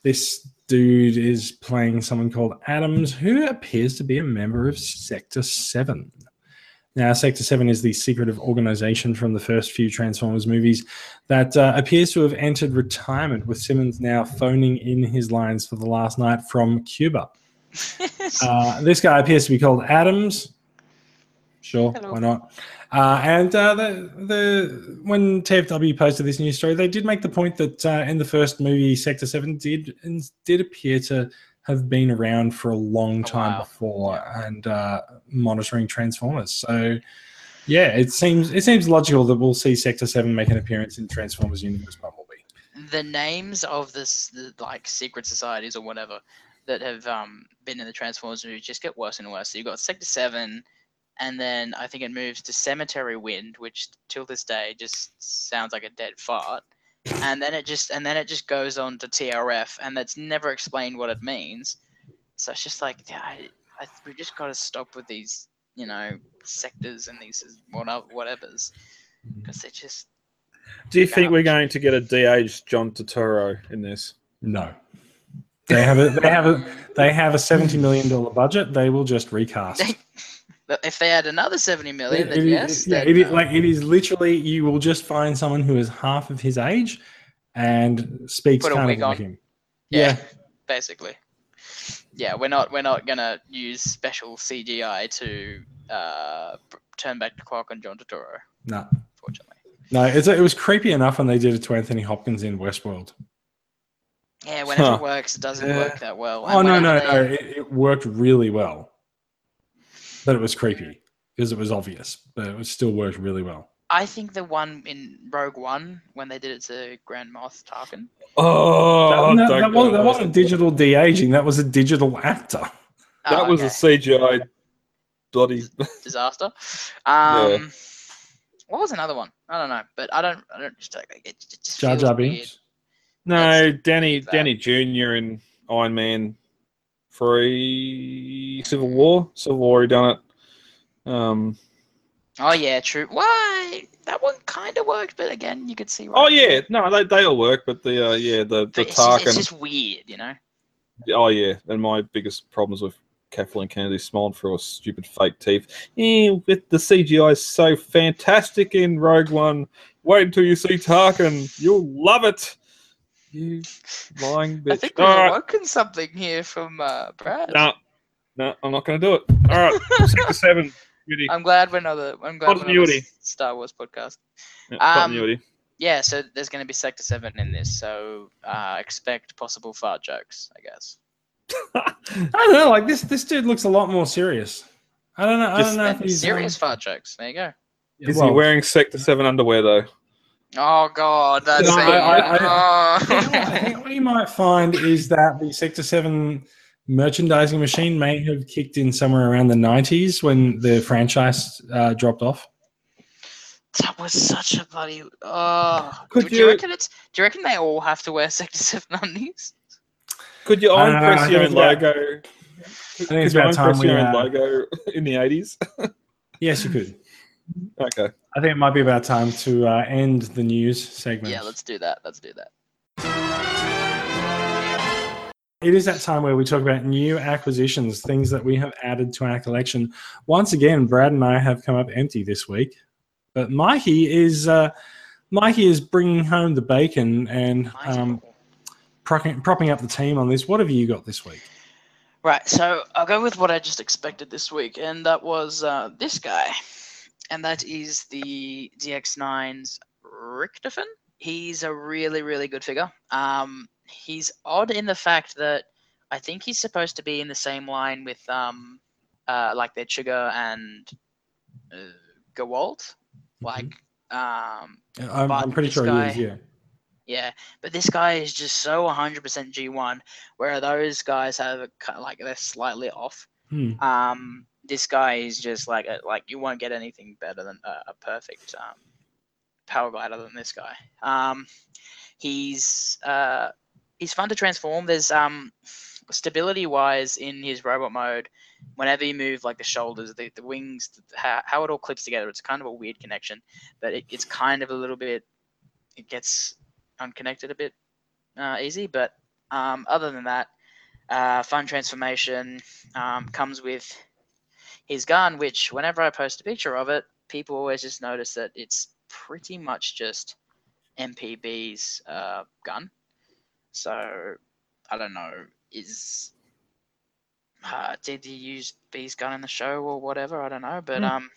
This dude is playing someone called Adams, who appears to be a member of Sector 7. Now, Sector 7 is the secretive organization from the first few Transformers movies that uh, appears to have entered retirement, with Simmons now phoning in his lines for the Last Knight from Cuba. Uh, this guy appears to be called Adams. Sure, Hello. why not? Uh, and uh, the the when TFW posted this news story, they did make the point that uh, in the first movie, Sector Seven did and did appear to have been around for a long Oh, time wow. before and uh, monitoring Transformers. So, yeah, it seems it seems logical that we'll see Sector Seven make an appearance in Transformers Universe Bumblebee. the names of this the, like secret societies or whatever that have um, been in the Transformers movies just get worse and worse. So you've got Sector Seven, and then I think it moves to Cemetery Wind, which till this day just sounds like a dead fart. And then it just and then it just goes on to TRF, and that's never explained what it means. So it's just like, I, I, we've just got to stop with these, you know, sectors and these what whatever's because they just Do you think we're going to get a de-aged John Turturro in this? No. They have a they have a they have a seventy million dollar budget. They will just recast. If they had another 70 million, It- then it- yes. yeah, then, it is, uh, like it is literally you will just find someone who is half of his age and speaks Put a kind wig on. him. yeah, yeah. basically. Yeah, we're not we're not gonna use special CGI to uh, turn back the clock on John Turturro, No, fortunately. no, it's, it was creepy enough when they did it to Anthony Hopkins in Westworld. Yeah, whenever Huh. it works, it doesn't Yeah. work that well. Oh And no, no, whenever no! It, it worked really well, but it was creepy because it was obvious, but it still worked really well. I think the one in Rogue One when they did it to Grand Moff Tarkin. Oh, that, don't that, was, that wasn't digital de aging. That was a digital actor. That Oh, was okay. a CGI bloody. disaster. Um, what was another one? I don't know, but I don't. I don't just like it. it just Jar feels Jar weird. Binks. No, That's- Danny that. Downey Jr. in Iron Man three Civil War. Civil War, he done it. Um. Oh yeah, true. Why that one kind of worked, but again, you could see. Oh right through yeah, no, they they all work, but the uh, yeah the the it's, just, Tarkin. it's just weird, you know. Oh yeah, and my biggest problems with Kathleen Kennedy smiling through her stupid fake teeth. Yeah, with the CGI is so fantastic in Rogue One. Wait until you see Tarkin, you'll love it. You lying bitch. I think we've All right, awoken something here from uh, Brad. no, no, I'm not going to do it. All right, sector seven. Beauty. I'm glad we're not a. I'm glad we're not a Star Wars podcast. Yeah, um, continuity. Yeah, so there's going to be Sector Seven in this, so uh, expect possible fart jokes, I guess. I don't know. Like this, this dude looks a lot more serious. I don't know. I Just- don't know if he's serious um, fart jokes. There you go. Is well, he wearing sector seven underwear though? Oh god, that's No, it. I- I- I Oh. think what you might find is that the Sector 7 merchandising machine may have kicked in somewhere around the 90s when the franchise uh, dropped off. That was such a bloody. Oh, Could do, you you- reckon it's? Do you reckon they all have to wear Sector Seven undies? Could you own Uh, I press think your own logo? I think Could it's you about own time press we. your own Uh, logo in the eighties? yes, you could. Okay. I think it might be about time to uh, end the news segment. Yeah, let's do that. Let's do that. It is that time where we talk about new acquisitions, things that we have added to our collection. Once again, Brad and I have come up empty this week, but Mikey is uh, Mikey is bringing home the bacon and um, propping, propping up the team on this. What have you got this week? Right, so I'll go with what I just expected this week, and that was uh, this guy, and that is the DX9's Richthofen. He's a really, really good figure. Um, he's odd in the fact that I think he's supposed to be in the same line with um, uh, like their Sugar and uh, Gewalt, like um, I'm, I'm pretty sure guy- he is. Yeah. Yeah, but this guy is just so 100% G1, where those guys have a, like they're slightly off. Hmm. Um, this guy is just like a, like you won't get anything better than a, a perfect um, power glider than this guy. Um, he's uh, he's fun to transform. There's um, stability wise in his robot mode. Whenever you move like the shoulders, the, the wings, how, how it all clips together, it's kind of a weird connection, but it, it's kind of a little bit. It gets unconnected a bit uh, easy, but um, other than that, uh, fun transformation um, comes with his gun, which whenever I post a picture of it, people always just notice that it's pretty much just MPB's uh, gun. So I don't know, is uh, did he use B's gun in the show or whatever? I don't know, but Hmm. um,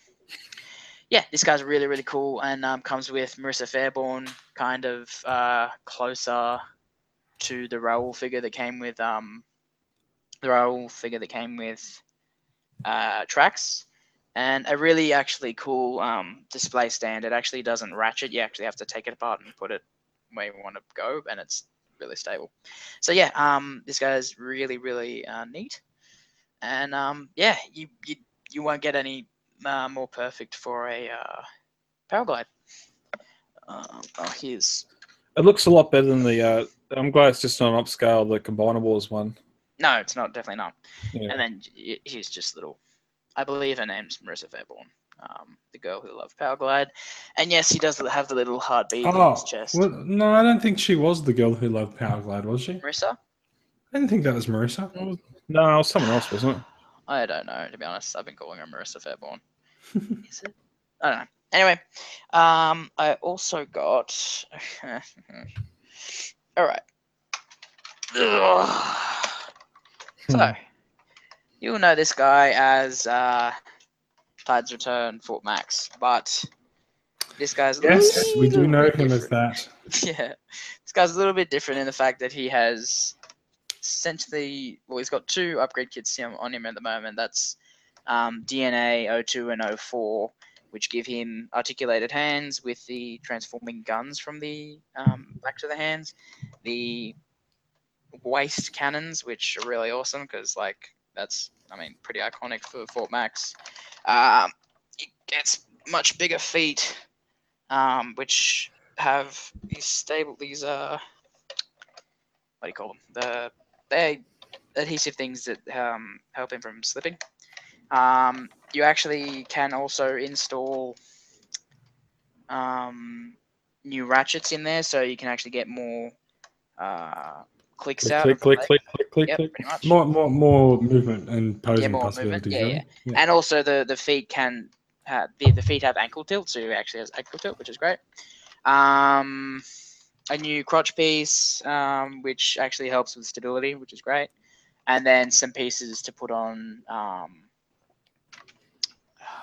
yeah, this guy's really really cool and um, comes with Marissa Faireborn, kind of uh, closer to the Raoul figure that came with um, the Raoul figure that came with uh, tracks, and a really actually cool um, display stand. It actually doesn't ratchet. You actually have to take it apart and put it where you want to go, and it's really stable. So yeah, um, this guy's really really uh, neat, and um, yeah, you you you won't get any uh, more perfect for a uh, Powerglide. Um, oh, here's It looks a lot better than the. Uh, I'm glad it's just on an upscale. The Combiner Wars one. No, it's not definitely not. Yeah. And then he's just little. I believe her name's Marissa Faireborn, um, the girl who loved Powerglide. And yes, he does have the little heartbeat in Oh, his chest. well, no, I don't think she was the girl who loved Powerglide, was she? Marissa? I didn't think that was Marissa. No, it was someone else, wasn't it? I don't know, to be honest. I've been calling her Marissa Faireborn. Is it? I don't know. Anyway, um, I also got. All right. So, you'll know this guy as uh, Titans Return Fort Max, but this guy's a Yes, we do little know bit him as different. that. yeah, this guy's a little bit different in the fact that he has essentially, well, he's got two upgrade kits on on him at the moment. That's um, DNA 02 and 04, which give him articulated hands with the transforming guns from the um, back to the hands, the waist cannons, which are really awesome because, like, that's, I mean, pretty iconic for Fort Max. Um, it gets much bigger feet, um, which have these stable these uh what do you call them the they adhesive things that um, help him from slipping um, you actually can also install um, new ratchets in there so you can actually get more uh, clicks Click, out click, click, click, click, click, Yep, click. pretty much. More, more, more movement and posing more movement, possibilities. yeah, right? yeah. and also the the feet can have the, the feet have ankle tilt so it actually has ankle tilt which is great um a new crotch piece um which actually helps with stability which is great and then some pieces to put on um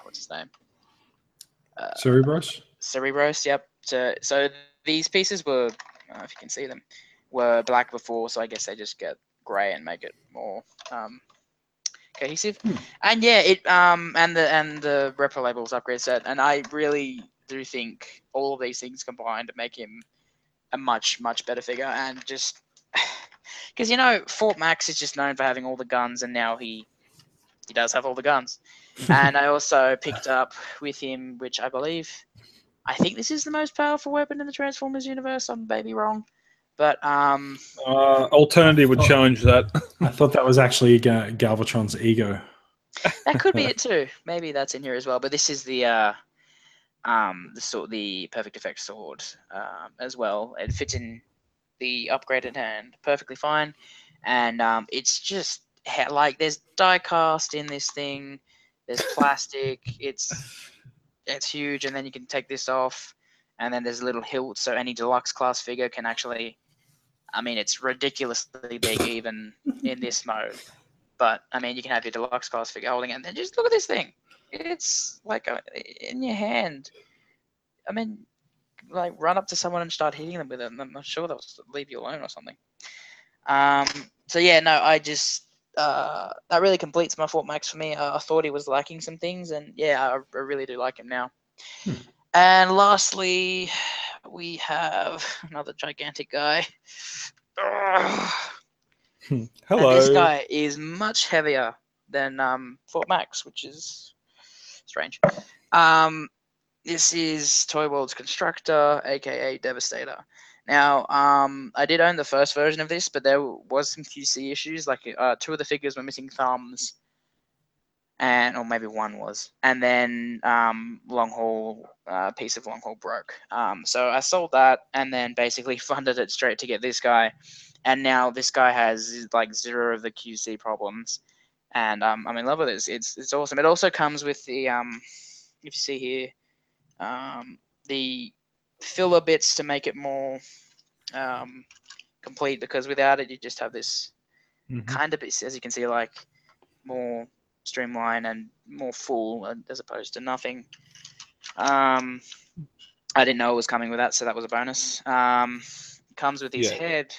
what's his name uh, Cerebros. Cerebros, yep. So, so these pieces were, I don't know if you can see them, were black before, so I guess they just get grey and make it more um, cohesive. Hmm. And yeah, it um and the and the repro labels upgrade set, and I really do think all of these things combined make him a much much better figure, and just because you know Fort Max is just known for having all the guns, and now he he does have all the guns. and I also picked up with him, which I believe, I think this is the most powerful weapon in the Transformers universe. I'm maybe wrong, but um, Uh, alternative would Oh. challenge that. I thought that was actually Ga- Galvatron's ego. that could be it too. Maybe that's in here as well. But this is the uh, um, the sort the perfect effect sword um, as well. It fits in the upgraded hand perfectly fine, and um, it's just ha- like there's die cast in this thing. There's plastic. It's it's huge, and then you can take this off, and then there's a little hilt, so any deluxe class figure can actually. I mean, it's ridiculously big even in this mode. But I mean, you can have your deluxe class figure holding it, and then just look at this thing. It's like a, in your hand. I mean, like run up to someone and start hitting them with it. and I'm not sure they'll leave you alone or something. Um. So yeah, no, I just uh that really completes my Fort Max for me. I, I thought he was lacking some things, and yeah, I, I really do like him now. And lastly, we have another gigantic guy. Ugh. And Hello. this guy is much heavier than um, Fort Max, which is strange. Um, this is Toy World's Constructor, aka Devastator. Now, um, I did own the first version of this, but there was some QC issues. Like uh, two of the figures were missing thumbs, and or maybe one was, and then um, long haul uh, piece of long haul broke. Um, so I sold that, and then basically funded it straight to get this guy and now this guy has like zero of the QC problems, and um, I'm in love with this. It's it's awesome. It also comes with the um, if you see here, um, the filler bits to make it more um, complete. Because without it, you just have this Mhm. kind of, as you can see, like more streamlined and more full uh, as opposed to nothing. Um, I didn't know it was coming with that, so that was a bonus. Um, comes with his Yeah. head.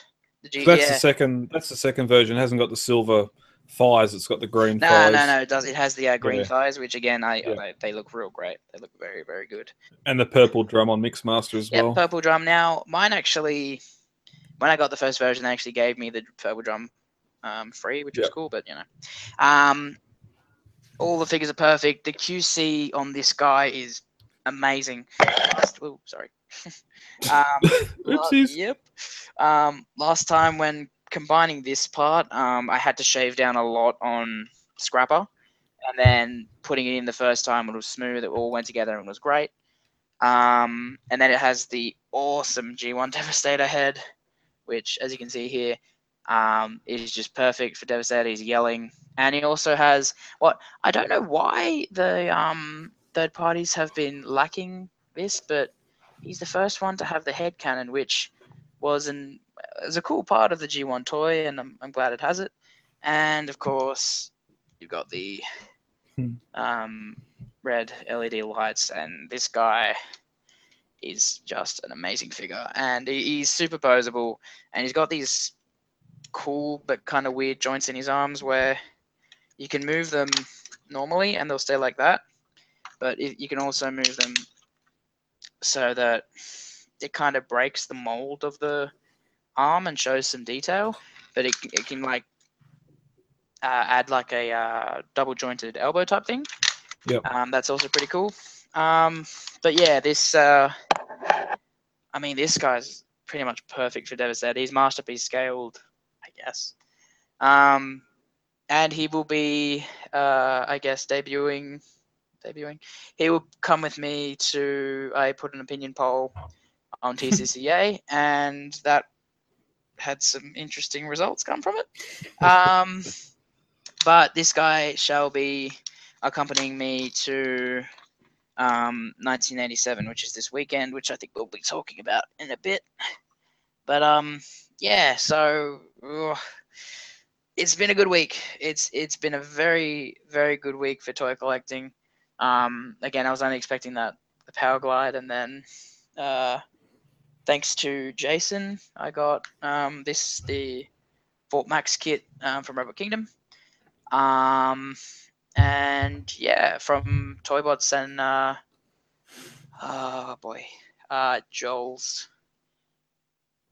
So that's yeah. the second. That's the second version. It hasn't got the silver thighs. It's got the green No, thighs. no, no. It does. It has the uh, green Yeah. thighs, which again, I Yeah. they, they look real great. They look very, very good. And the purple drum on Mixmaster as Yeah, well. purple drum. Now, mine actually, when I got the first version, they actually gave me the purple drum um, free, which was cool. But you know, um, all the figures are perfect. The QC on this guy is amazing. Oh, sorry. um, Oopsies. Yep. Um, last time when combining this part, um, I had to shave down a lot on Scrapper, and then putting it in the first time, it was smooth. It all went together and was great. Um, and then it has the awesome G1 Devastator head, which, as you can see here, um, is just perfect for Devastator. He's yelling, and he also has what I don't know why the um, third parties have been lacking this, but he's the first one to have the head cannon, which was an is a cool part of the G1 toy, and I'm, I'm glad it has it. And of course, you've got the Hmm. um, red LED lights, and this guy is just an amazing figure, and he, he's super posable, and he's got these cool but kind of weird joints in his arms where you can move them normally, and they'll stay like that, but you can also move them so that it kind of breaks the mold of the arm and shows some detail, but it, it can like uh, add like a uh, double jointed elbow type thing. Yep. Um, that's also pretty cool. Um, but yeah, this uh, I mean, this guy's pretty much perfect for Devastator. He's masterpiece scaled, I guess. Um, and he will be, uh, I guess, debuting. Debuting. He will come with me to. I put an opinion poll on TCCA, and that had some interesting results come from it. Um, but this guy shall be accompanying me to um, 1987, which is this weekend, which I think we'll be talking about in a bit. But um, yeah, so ugh, it's been a good week. It's it's been a very very good week for toy collecting. Um, again, I was only expecting that the Power Glide, and then uh, thanks to Jason, I got um, this the Fort Max kit um, from Robot Kingdom. Um, and yeah, from Toybots and uh, oh boy, uh, Joel's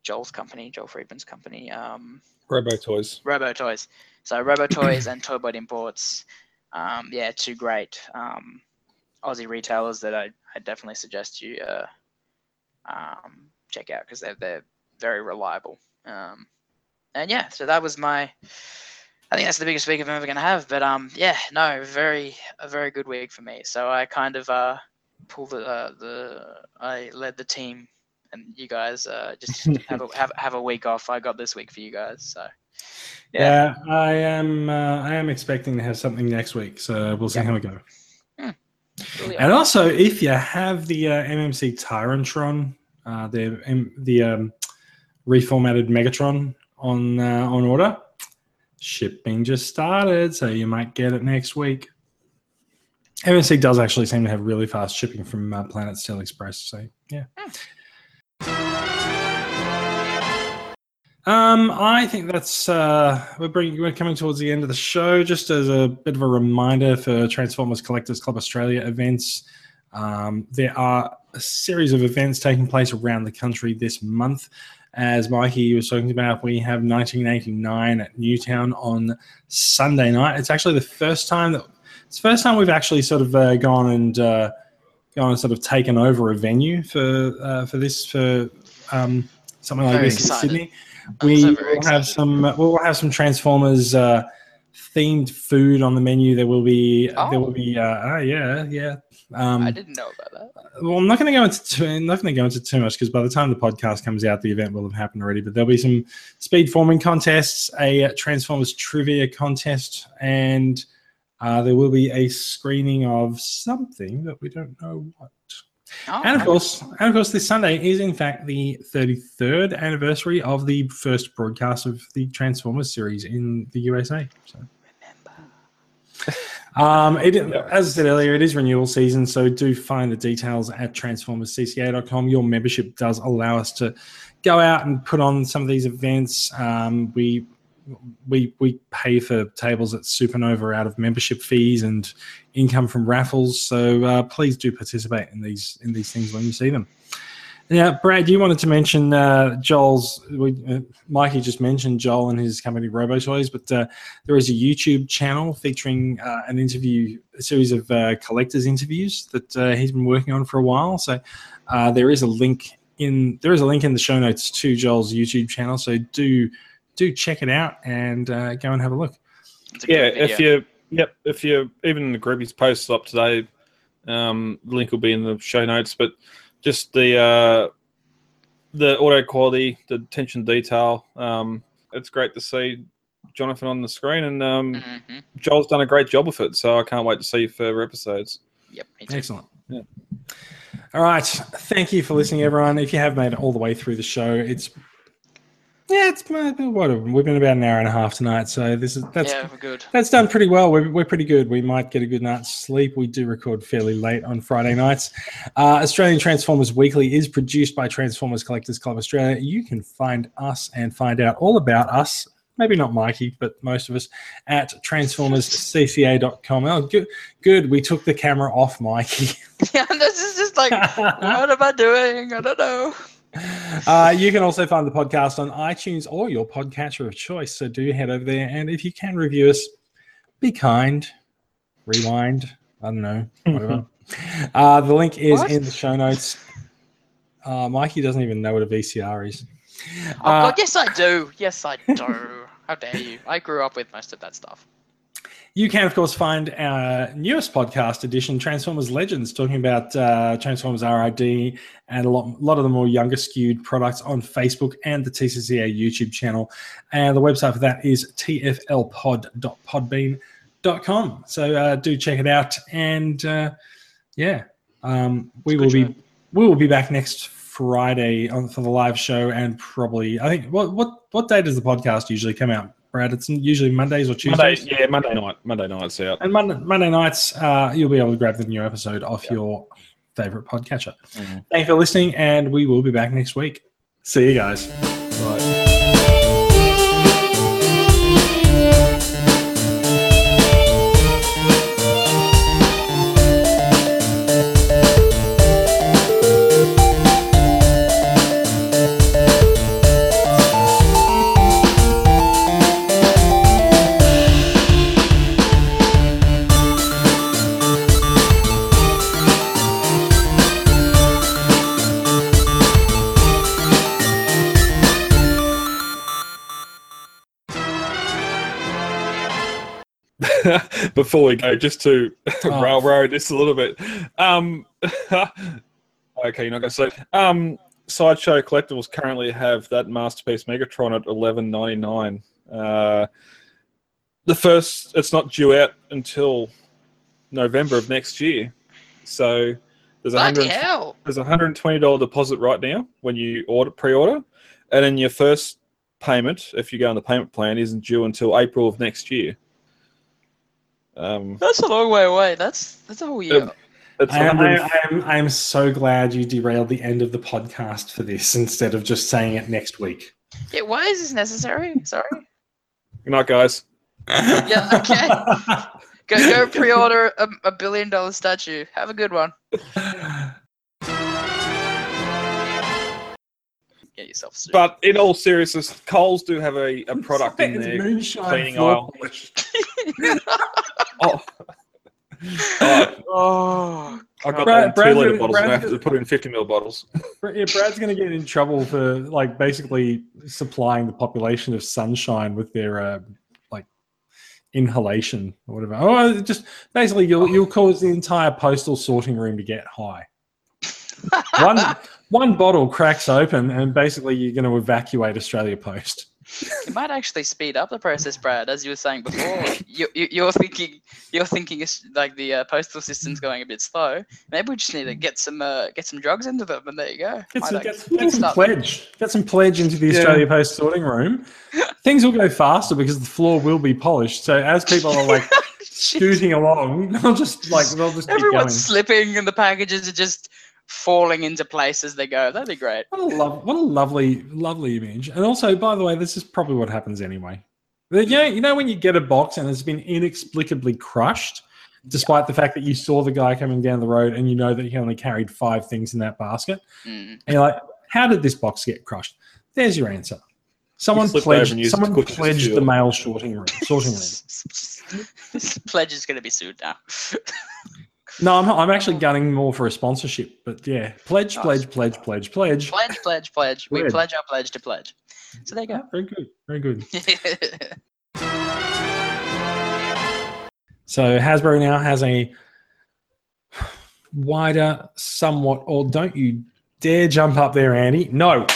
Joel's company, Joel Friedman's company, um, Robo Toys. Robo Toys. So Robo Toys and Toyboat Imports, um, yeah, two great um, Aussie retailers that I, I definitely suggest you uh, um, check out because they're they're very reliable. Um, and yeah, so that was my. I think that's the biggest week I'm ever to have. But um, yeah, no, very a very good week for me. So I kind of uh pulled the uh, the I led the team, and you guys uh just have a have, have a week off. I got this week for you guys. So Yeah, I am. Uh, I am expecting to have something next week, so we'll see Yeah. how we go. really And also, if you have the uh, MMC Tyrantron, uh, the um, the um, reformatted Megatron on uh, on order, shipping just started, so you might get it next week. MMC does actually seem to have really fast shipping from uh, Planet Steel Express, so yeah. Um, I think that's uh, we're bringing we're coming towards the end of the show. Just as a bit of a reminder for Transformers Collectors Club Australia events, um, there are a series of events taking place around the country this month. As Mikey was talking about, we have 1989 at Newtown on Sunday night. It's actually the first time that it's the first time we've actually sort of uh, gone and uh, gone and sort of taken over a venue for uh, for this for um, something like Very this in. Sydney. We so will have some. We'll have some Transformers uh, themed food on the menu. There will be. There Oh. will be. Uh, oh yeah, yeah. Um, I didn't know about that. well, I'm not going to go into too, I'm not going to go into too much because by the time the podcast comes out, the event will have happened already. But there'll be some speed forming contests, a uh, Transformers trivia contest, and uh, there will be a screening of something that we don't know what. Oh, And of course, and of course, this Sunday is in fact the 33rd anniversary of the first broadcast of the Transformers series in the USA. So. Remember. Um, it, as I said earlier, it is renewal season, so do find the details at transformerscca.com. Your membership does allow us to go out and put on some of these events. Um, we we we pay for tables at Supernova out of membership fees and income from raffles. So uh, please do participate in these in these things when you see them. Yeah, Brad, you wanted to mention uh, Joel's. We, uh, Mikey just mentioned Joel and his company RoboToys, but uh, there is a YouTube channel featuring uh, an interview, a series of uh, collectors interviews that uh, he's been working on for a while. So there is a link in there is a link in the show notes to Joel's YouTube channel. So do do check it out and uh, go and have a look. A Yeah, if you yep, if you even the groupies posts up today, um, link will be in the show notes. But just the uh, the audio quality, the attention detail, um, it's great to see Jonathan on the screen, and um, Mhm. Joel's done a great job with it. So I can't wait to see further episodes. Yep. Excellent. Yeah. All right. Thank you for listening, everyone. If you have made it all the way through the show, it's yeah, it's what we've been about an hour and a half tonight. So this is that's yeah, good. that's done pretty well. We're, we're pretty good. We might get a good night's sleep. We do record fairly late on Friday nights. Uh, Australian Transformers Weekly is produced by Transformers Collectors Club Australia. You can find us and find out all about us. Maybe not Mikey, but most of us at transformerscca.com. Oh, good. Good. We took the camera off Mikey. yeah, this is just like, what am I doing? I don't know. Uh, you can also find the podcast on iTunes or your podcatcher of choice. So do head over there. And if you can review us, be kind, rewind. I don't know, whatever. uh, the link is What? in the show notes. Uh, Mikey doesn't even know what a VCR is. Oh Uh, God, yes I do. Yes I do. How dare you? I grew up with most of that stuff. You can, of course, find our newest podcast edition, Transformers Legends, talking about uh, Transformers RID and a lot, lot of the more younger skewed products on Facebook and the TCCA YouTube channel. And the website for that is tflpod.podbean.com. So uh, do check it out. And uh, yeah, um, we will be we will be back next Friday on, for the live show, and probably I think what what what day does the podcast usually come out, Brad? It's usually Mondays or Tuesdays. Monday, yeah, Monday night. Monday night's out. And Monday, Monday nights, uh, you'll be able to grab the new episode off your favorite podcatcher. Mhm. Thank you for listening, and we will be back next week. See you guys. Before we go, just to Oh. railroad this a little bit. Um, okay, you're not going to say. Um, Sideshow Collectibles currently have that masterpiece Megatron at eleven ninety nine. Uh, the first, it's not due out until November of next year. So there's a Bloody hundred hell! there's a hundred and twenty dollar deposit right now when you order pre-order, and then your first payment, if you go on the payment plan, isn't due until April of next year. Um, That's a long way away. That's that's a whole year. it's I, 100 I, I am, I am so glad you derailed the end of the podcast for this instead of just saying it next week. yeah, why is this necessary? Sorry. Good night, guys. Yeah, okay. Go go pre-order a, a billion dollar statue. Have a good one. Get yourself sued. But in all seriousness, Coles do have a, a product in It's there. moonshine cleaning floor aisle. Oh, oh, oh, I got Brad- that two Brad's liter gonna- bottles. and I have to put it in fifty ml bottles. Yeah, Brad's going to get in trouble for like basically supplying the population of sunshine with their uh, like inhalation or whatever. Oh, just basically you'll you'll cause the entire postal sorting room to get high. One one bottle cracks open and basically you're going to evacuate Australia Post. it might actually speed up the process, Brad. As you were saying before, you, you, you're thinking you're thinking it's like the uh, postal system's going a bit slow. Maybe we just need to get some uh, get some drugs into them, and there you go. Get some, get, get some pledge. Get some pledge into the Yeah. Australia Post sorting room. Things will go faster because the floor will be polished. So as people are like scooting along, they'll just like they'll just keep going. Everyone's slipping, and the packages are just falling into place as they go. That'd be great. What a love, what a lovely, lovely image. And also, by the way, this is probably what happens anyway. The- You know, you know when you get a box and it's been inexplicably crushed, despite the fact that you saw the guy coming down the road and you know that he only carried five things in that basket. Mm. And you're like, how did this box get crushed? There's your answer. Someone slipped pledged. and used it to Someone cook pledged the mail sorting room. Sorting room. this pledge is going to be sued now. No, I'm, not, I'm actually gunning more for a sponsorship. But yeah, pledge, Nice. pledge, pledge, pledge, pledge. pledge, pledge, pledge. We Pledge. pledge our pledge to pledge. So there you go. very good, very good. So Hasbro now has a wider, somewhat, or don't you dare jump up there, Andy. No.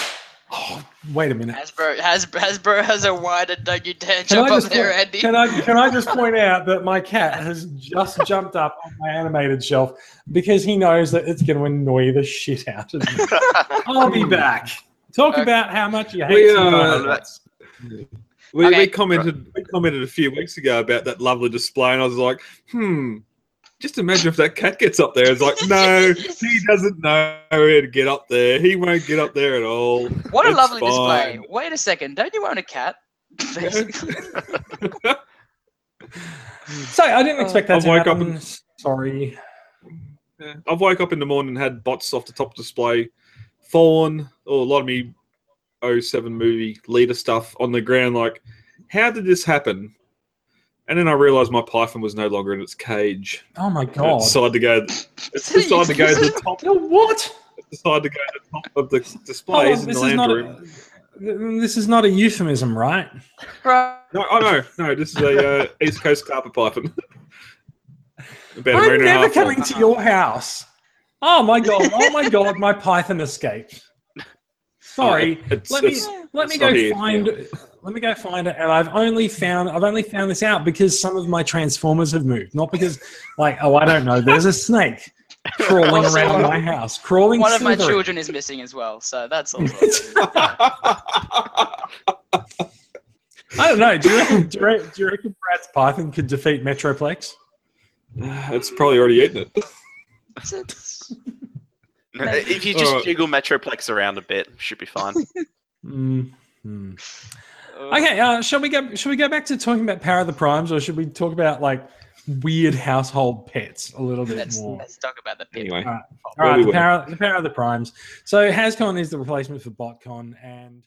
Wait a minute. Hasbro, Hasbro, Hasbro has a wider. Don't you dare jump up there, point, Andy. can, I, can I just point out that my cat has just jumped up on my animated shelf because he knows that it's going to annoy the shit out of me. I'll be back. Talk Okay. about how much you hate We, uh. We, Okay. we commented we commented a few weeks ago about that lovely display, and I was like, hmm. Just imagine if that cat gets up there. It's like, no, he doesn't know how to get up there. He won't get up there at all. What a It's lovely display. Wait a second. Don't you own a cat? Basically. So I didn't oh. expect that I to woke up happen. and- Sorry. Yeah. I woke up in the morning and had bots off the top display, fallen, or oh, a lot of me 07 movie leader stuff on the ground. Like, how did this happen? And then I realized my python was no longer in its cage. Oh my god. It decided to go. It decided to go to the top. You know what? It decided to go to the top of the Hold displays on, in this the is lounge not room. a, this is not a euphemism, right? right. No, oh no, no, this is a uh, East Coast carpet python. About a I'm meter and a never half long. coming to your house. Oh my god! Oh my god! My python escaped. Sorry. It's- let me it's- let me go not here, find. Let me go find it, and I've only found I've only found this out because some of my transformers have moved, not because like oh I don't know. There's a snake crawling Also, around my house, crawling. One of my slithering. children is missing as well, so that's also. I don't know. Do you reckon, do you reckon, do you reckon Brad's python could defeat Metroplex? it's probably already eaten it. If you just jiggle Metroplex around a bit, should be fine. Mm, hmm. Okay, uh, shall we go? Shall we go back to talking about Power of the Primes, or should we talk about like weird household pets a little bit Let's, more? let's talk about the pit. Anyway, all right, all right we the, power, the power of the primes. So Hascon is the replacement for BotCon, and